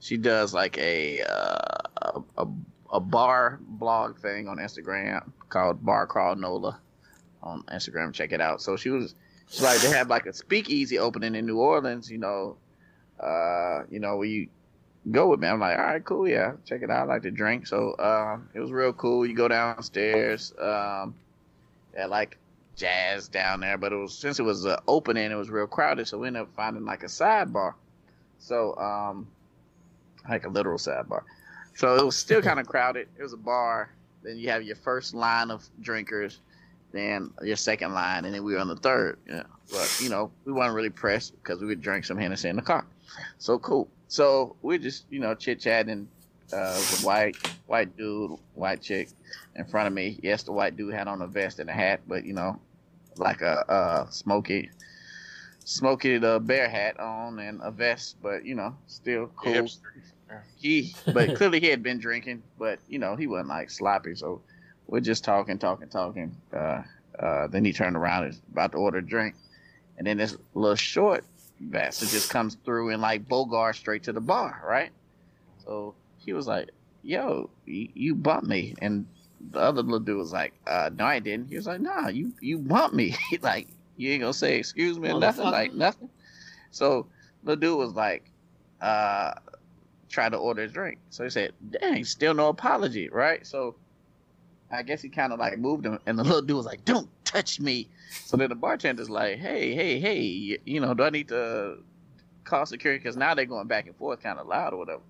she does like a uh, a, a bar blog thing on Instagram called Bar Crawl Nola on Instagram. Check it out. So she was she's like they have like a speakeasy opening in New Orleans, you know, uh, you know, we go with me. I'm like, all right, cool, yeah, check it out. I like to drink, so uh, it was real cool. You go downstairs, um, at like jazz down there, but it was since it was uh, opening, it was real crowded, so we ended up finding like a sidebar. So, um, like a literal sidebar. So it was still kind of crowded. It was a bar. Then you have your first line of drinkers, then your second line, and then we were on the third. Yeah, but you know we weren't really pressed because we would drink some Hennessy in the car. So cool. So we're just, you know, chit chatting. Uh, white white dude, white chick in front of me. Yes, the white dude had on a vest and a hat, but you know, like a uh, smoky, smoky the bear hat on and a vest, but you know, still cool. He, but clearly he had been drinking, but you know, he wasn't like sloppy. So we're just talking, talking, talking. Uh, uh, then he turned around and about to order a drink, and then this little short bastard just comes through and like Bogart straight to the bar, right? So he was like, "Yo, you, you bumped me," and the other little dude was like, uh, "No, I didn't." He was like, "Nah, you you bumped me." like You ain't gonna say excuse me or nothing, like nothing. So the dude was like, uh, try to order a drink. So he said, dang, still no apology, right? So I guess he kind of like moved him, and the little dude was like, don't touch me. So then the bartender's like, hey, hey, hey, you, know, do I need to call security? Because now they're going back and forth kind of loud or whatever.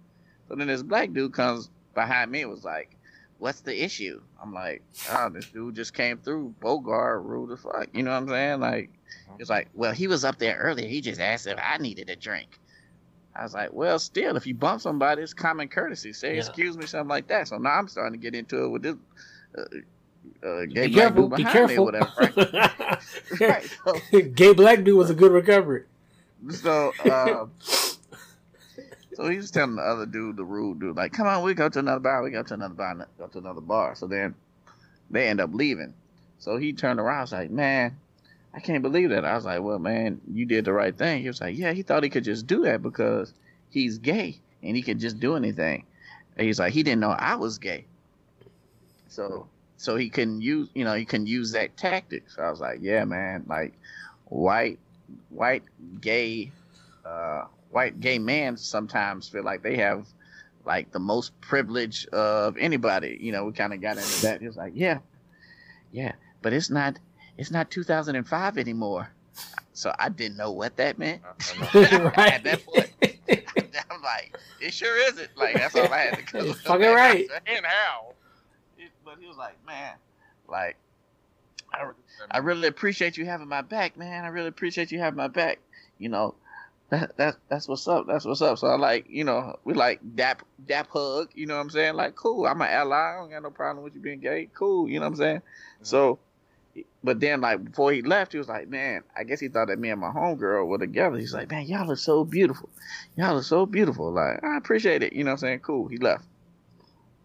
So then this black dude comes behind me and was like, what's the issue? I'm like, oh, this dude just came through, Bogart, rude as fuck. You know what I'm saying? Like, uh-huh. it's like, well, he was up there earlier. He just asked if I needed a drink. I was like, well, still, if you bump somebody, it's common courtesy. Say, Yeah. excuse me, something like that. So now I'm starting to get into it with this uh, uh, gay Be black careful. dude Be behind me careful. or whatever. Right? right. So, Gay black dude was a good recovery. so, um, so he was telling the other dude, the rude dude, like, come on, we go to another bar, we go to another bar, go to another bar. So then they end up leaving. So he turned around, was like, man, I can't believe that. I was like, well, man, you did the right thing. He was like, yeah, he thought he could just do that because he's gay and he could just do anything. And he's like, he didn't know I was gay. So, so he couldn't use, you know, he couldn't use that tactic. So I was like, yeah, man, like white, white gay, uh, white gay men sometimes feel like they have like the most privilege of anybody. You know, we kind of got into that. He was like, yeah, yeah, but it's not, it's not 2005 anymore. So I didn't know what that meant. right. At that point, I'm like, it sure isn't. Like that's all I had to go. You're fucking right. And how? But he was like, man, like, I, I really appreciate you having my back, man. I really appreciate you having my back. You know, that that that's what's up. That's what's up. So I like, you know, we like dap dap hug. You know what I'm saying? Like, cool. I'm an ally. I don't got no problem with you being gay. Cool. You know what I'm saying? Mm-hmm. So, but then like before he left, he was like, man, I guess he thought that me and my homegirl were together. He's like, man, y'all are so beautiful. Y'all are so beautiful. Like, I appreciate it. You know what I'm saying? Cool. He left.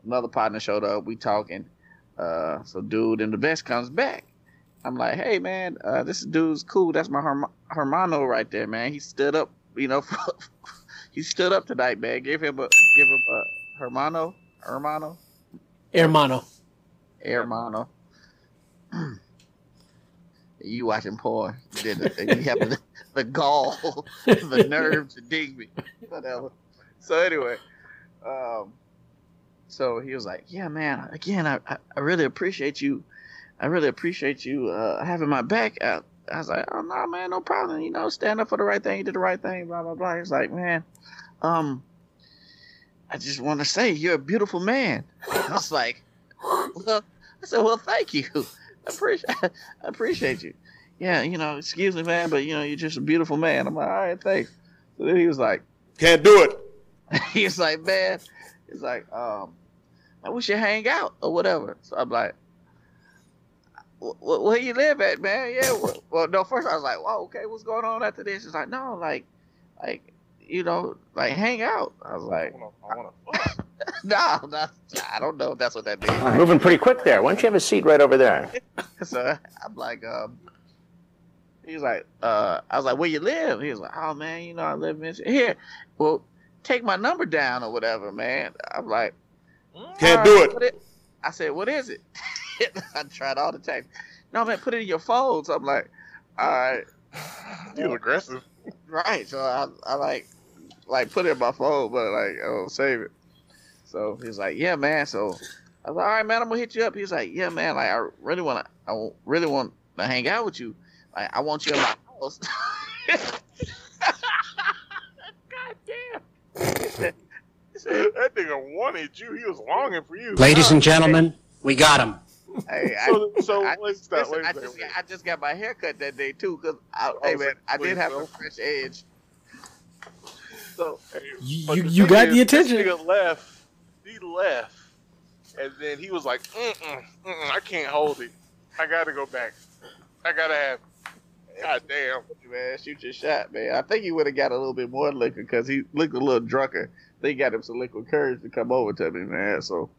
Another partner showed up. We talking. Uh, so dude in the vest comes back. I'm like, hey man, uh, this dude's cool. That's my Herm- Hermano right there, man. He stood up, you know, he stood up tonight, man. Give him a, give him a Hermano, Hermano, Hermano. Hermano. you watching porn? You did. You have the, the gall, the nerve to dig me, whatever. So anyway, um, so he was like, "Yeah, man. Again, I, I, I really appreciate you. I really appreciate you uh, having my back out." I was like, "Oh no, man, no problem. You know, stand up for the right thing. You did the right thing. Blah blah blah." He's like, "Man, um, I just want to say you're a beautiful man." I was like, "Well," I said, "Well, thank you. I appreciate I appreciate you." Yeah, you know, excuse me, man, but you know, you're just a beautiful man. I'm like, all right, thanks. So then he was like, Can't do it. he's like, man, he's like, um, I wish you hang out or whatever. So I'm like, "Wh- wh- where you live at, man? Yeah. Well, well, no. First I was like, well, okay, what's going on after this? He's like, no, like, like, you know, like hang out. I was like, I wanna fuck. no, no, I don't know if that's what that means. Moving pretty quick there. Why don't you have a seat right over there? so I'm like, um, he was like, uh, I was like, where you live? He was like, oh man, you know, I live in here. Well, take my number down or whatever, man. I'm like, Can't "All do right, it. I said, what is it? I tried all the time. No man, put it in your phone. So I'm like, all right, He was aggressive. right. So I, I like, like put it in my phone, but like, I don't save it. So he's like, yeah, man. So I was like, all right, man, I'm gonna hit you up. He's like, yeah, man. Like, I really want to, I really want to hang out with you. Like, I want you in my house. God damn. He said, that nigga wanted you. He was longing for you. Ladies and gentlemen, we got him. hey, I, So, so I, wait, stop. listen, Wait, I a just, got, I just got my hair cut that day too, cause I, Oh, hey man, I wait, did have so- a fresh edge. So You, you, you got is, the attention. This nigga left. He left, and then he was like, mm-mm, mm-mm, "I can't hold it. I gotta go back. I gotta have." God damn. man, shoot your shot, man. I think he would have got a little bit more liquor because he looked a little drunker. They got him some liquid courage to come over to me, man. So,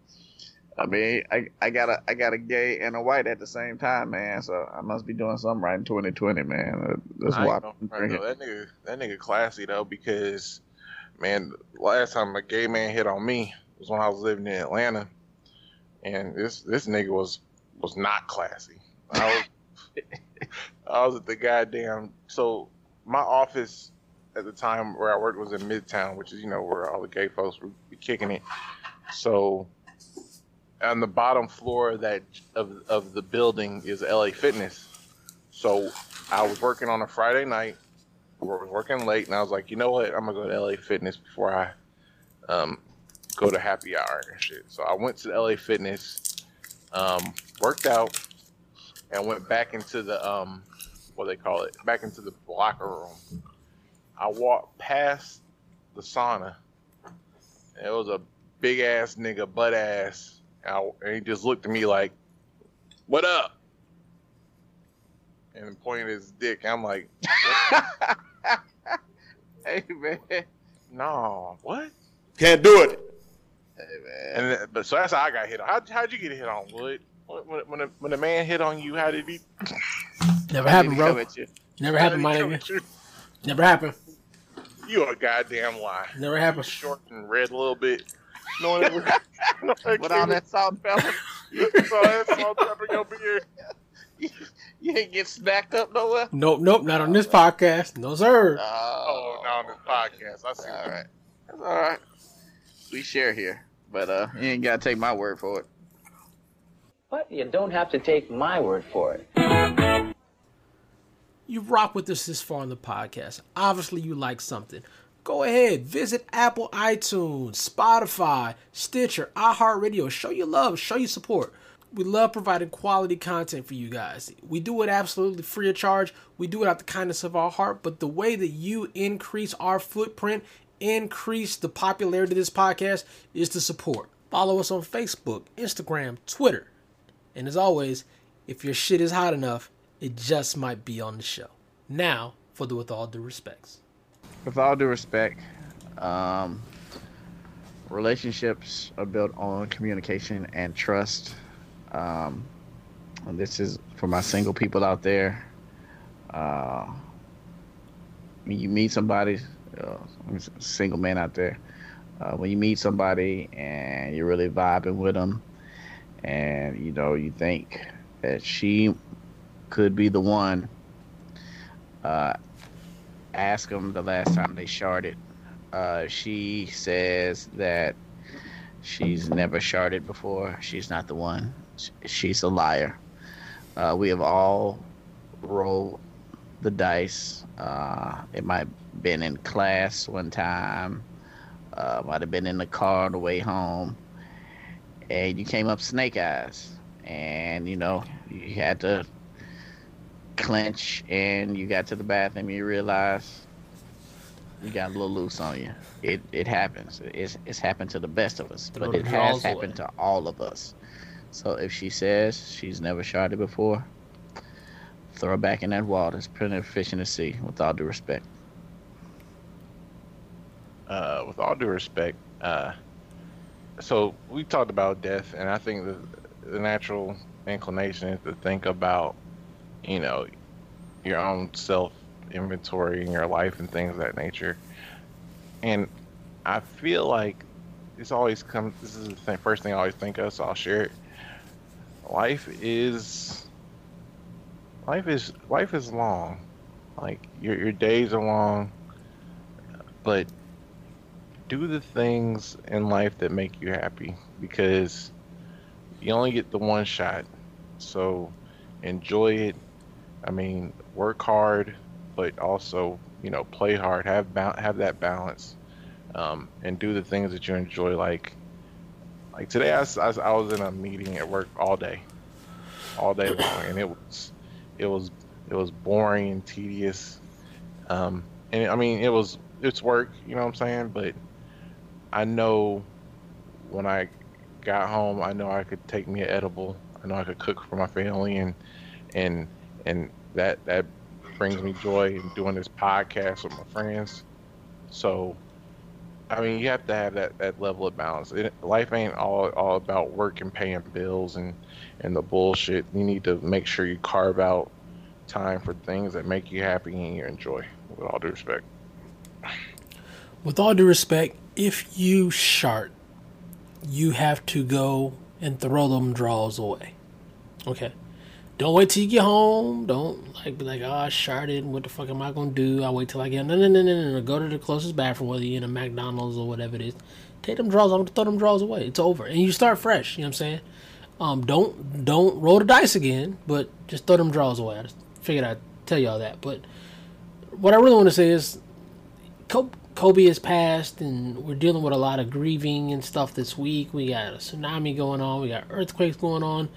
I mean, I, I got a I got a gay and a white at the same time, man. So I must be doing something right in 2020, man. Uh, That's I why I'm drinking. That nigga, that nigga classy though because, man, last time a gay man hit on me was when I was living in Atlanta, and this this nigga was was not classy. I was I was at the goddamn. So my office at the time where I worked was in Midtown, which is you know where all the gay folks were be kicking it. So on the bottom floor of that of of the building is LA Fitness. So I was working on a Friday night. I was working late, and I was like, you know what? I'm gonna go to LA Fitness before I um, go to happy hour and shit. So I went to LA Fitness, um, worked out, and went back into the um, what they call it, back into the locker room. I walked past the sauna. It was a big ass nigga, butt ass, and, I, and he just looked at me like, "What up?" And pointed his dick. I'm like, hey man. "No, what?" Can't do it. Hey man. And then- but so that's how I got hit on. How how'd you get hit on, Wood? When when when a, when a man hit on you, how did he? Never How happened, bro. come at you? Never happened, my nigga. Never happened. You a goddamn lie. Never happened. Short and red a little bit. No one ever. no one With all that salt and pepper, You saw that salt pepper in your beard. you, you ain't get snacked up nowhere. Nope, nope, not on this podcast. No, sir. Oh, not on this podcast. I see. All right. That's all right. We share here, but uh, you ain't gotta take my word for it. But you don't have to take my word for it. You rock with us this far in the podcast. Obviously, you like something. Go ahead, visit Apple, iTunes, Spotify, Stitcher, iHeartRadio. Show your love, show your support. We love providing quality content for you guys. We do it absolutely free of charge. We do it out the kindness of our heart. But the way that you increase our footprint, increase the popularity of this podcast, is to support. Follow us on Facebook, Instagram, Twitter. And as always, if your shit is hot enough, it just might be on the show. Now, for the with all due respects. With all due respect, um, relationships are built on communication and trust. Um, and this is for my single people out there. Uh, when you meet somebody, uh, single man out there. Uh, when you meet somebody and you're really vibing with them, and you know you think that she could be the one, uh, ask them the last time they sharded. Uh, she says that she's never sharded before. She's not the one. She's a liar. Uh, we have all rolled the dice. Uh, it might have been in class one time. Uh, might have been in the car on the way home. And you came up snake eyes. And, you know, you had to clench and you got to the bathroom and you realize you got a little loose on you. It it happens. It's it's happened to the best of us, Throw but it has happened away. to all of us. So if she says she's never sharded before, throw her back in that water. There's plenty of fish in the sea. With all due respect. uh, with all due respect, uh, so we talked about death, and I think the, the natural inclination is to think about, you know, your own self inventory in your life and things of that nature. And I feel like it's always comes. This is the thing, first thing I always think of, so I'll share it. Life is life is life is long. Like your your days are long, but do the things in life that make you happy because you only get the one shot. So enjoy it. I mean, work hard, but also you know play hard. Have ba- have that balance, um, and do the things that you enjoy. Like like today, I, I, I was in a meeting at work all day, all day long, and it was it was it was boring and tedious. Um, and I mean, it was it's work, you know what I'm saying? But I know when I got home, I know I could take me an edible. I know I could cook for my family, and and and that that brings me joy in doing this podcast with my friends. So, I mean, you have to have that, that level of balance. It, life ain't all all about work and paying bills and and the bullshit. You need to make sure you carve out time for things that make you happy and you enjoy. With all due respect. With all due respect, if you shart, you have to go and throw them draws away. Okay. Don't wait till you get home. Don't like be like, oh, I sharded. What the fuck am I gonna do? I wait till I get no, no, no, no, no. Go to the closest bathroom, whether you're in a McDonald's or whatever it is. Take them drawers off, to throw them drawers away. It's over, and you start fresh. You know what I'm saying? Um, don't don't roll the dice again, but just throw them drawers away. I just figured I'd tell y'all that. But what I really want to say is, Kobe has passed, and we're dealing with a lot of grieving and stuff this week. We got a tsunami going on, we got earthquakes going on,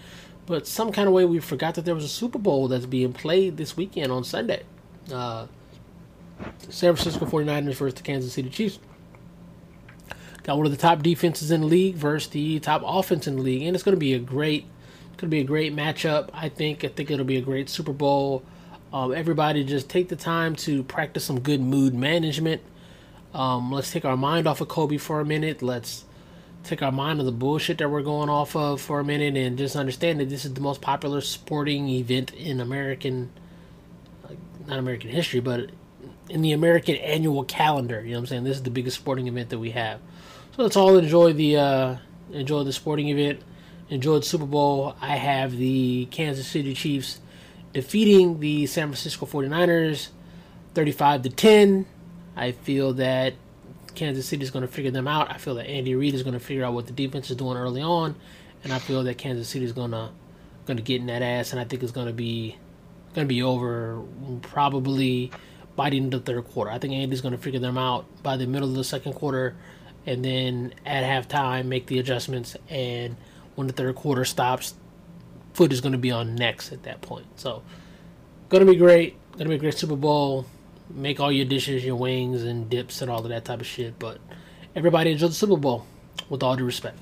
but some kind of way we forgot that there was a Super Bowl that's being played this weekend on Sunday. Uh, San Francisco 49ers versus the Kansas City Chiefs. Got one of the top defenses in the league versus the top offense in the league, and it's going to be a great, going to be a great matchup. I think. I think it'll be a great Super Bowl. Um, everybody, just take the time to practice some good mood management. Um, let's take our mind off of Kobe for a minute. Let's take our mind of the bullshit that we're going off of for a minute, and just understand that this is the most popular sporting event in American, not American history, but in the American annual calendar. You know what I'm saying? This is the biggest sporting event that we have. So let's all enjoy the uh, enjoy the sporting event. Enjoy the Super Bowl. I have the Kansas City Chiefs defeating the San Francisco 49ers 35 to 10. I feel that Kansas City is going to figure them out. I feel that Andy Reid is going to figure out what the defense is doing early on, and I feel that Kansas City is going to going to get in that ass, and I think it's going to be going to be over probably by the end of the third quarter. I think Andy's going to figure them out by the middle of the second quarter and then at halftime make the adjustments. And when the third quarter stops, foot is going to be on next at that point. So, going to be great. Going to be a great Super Bowl. Make all your dishes, your wings and dips and all of that type of shit. But everybody enjoy the Super Bowl with all due respect.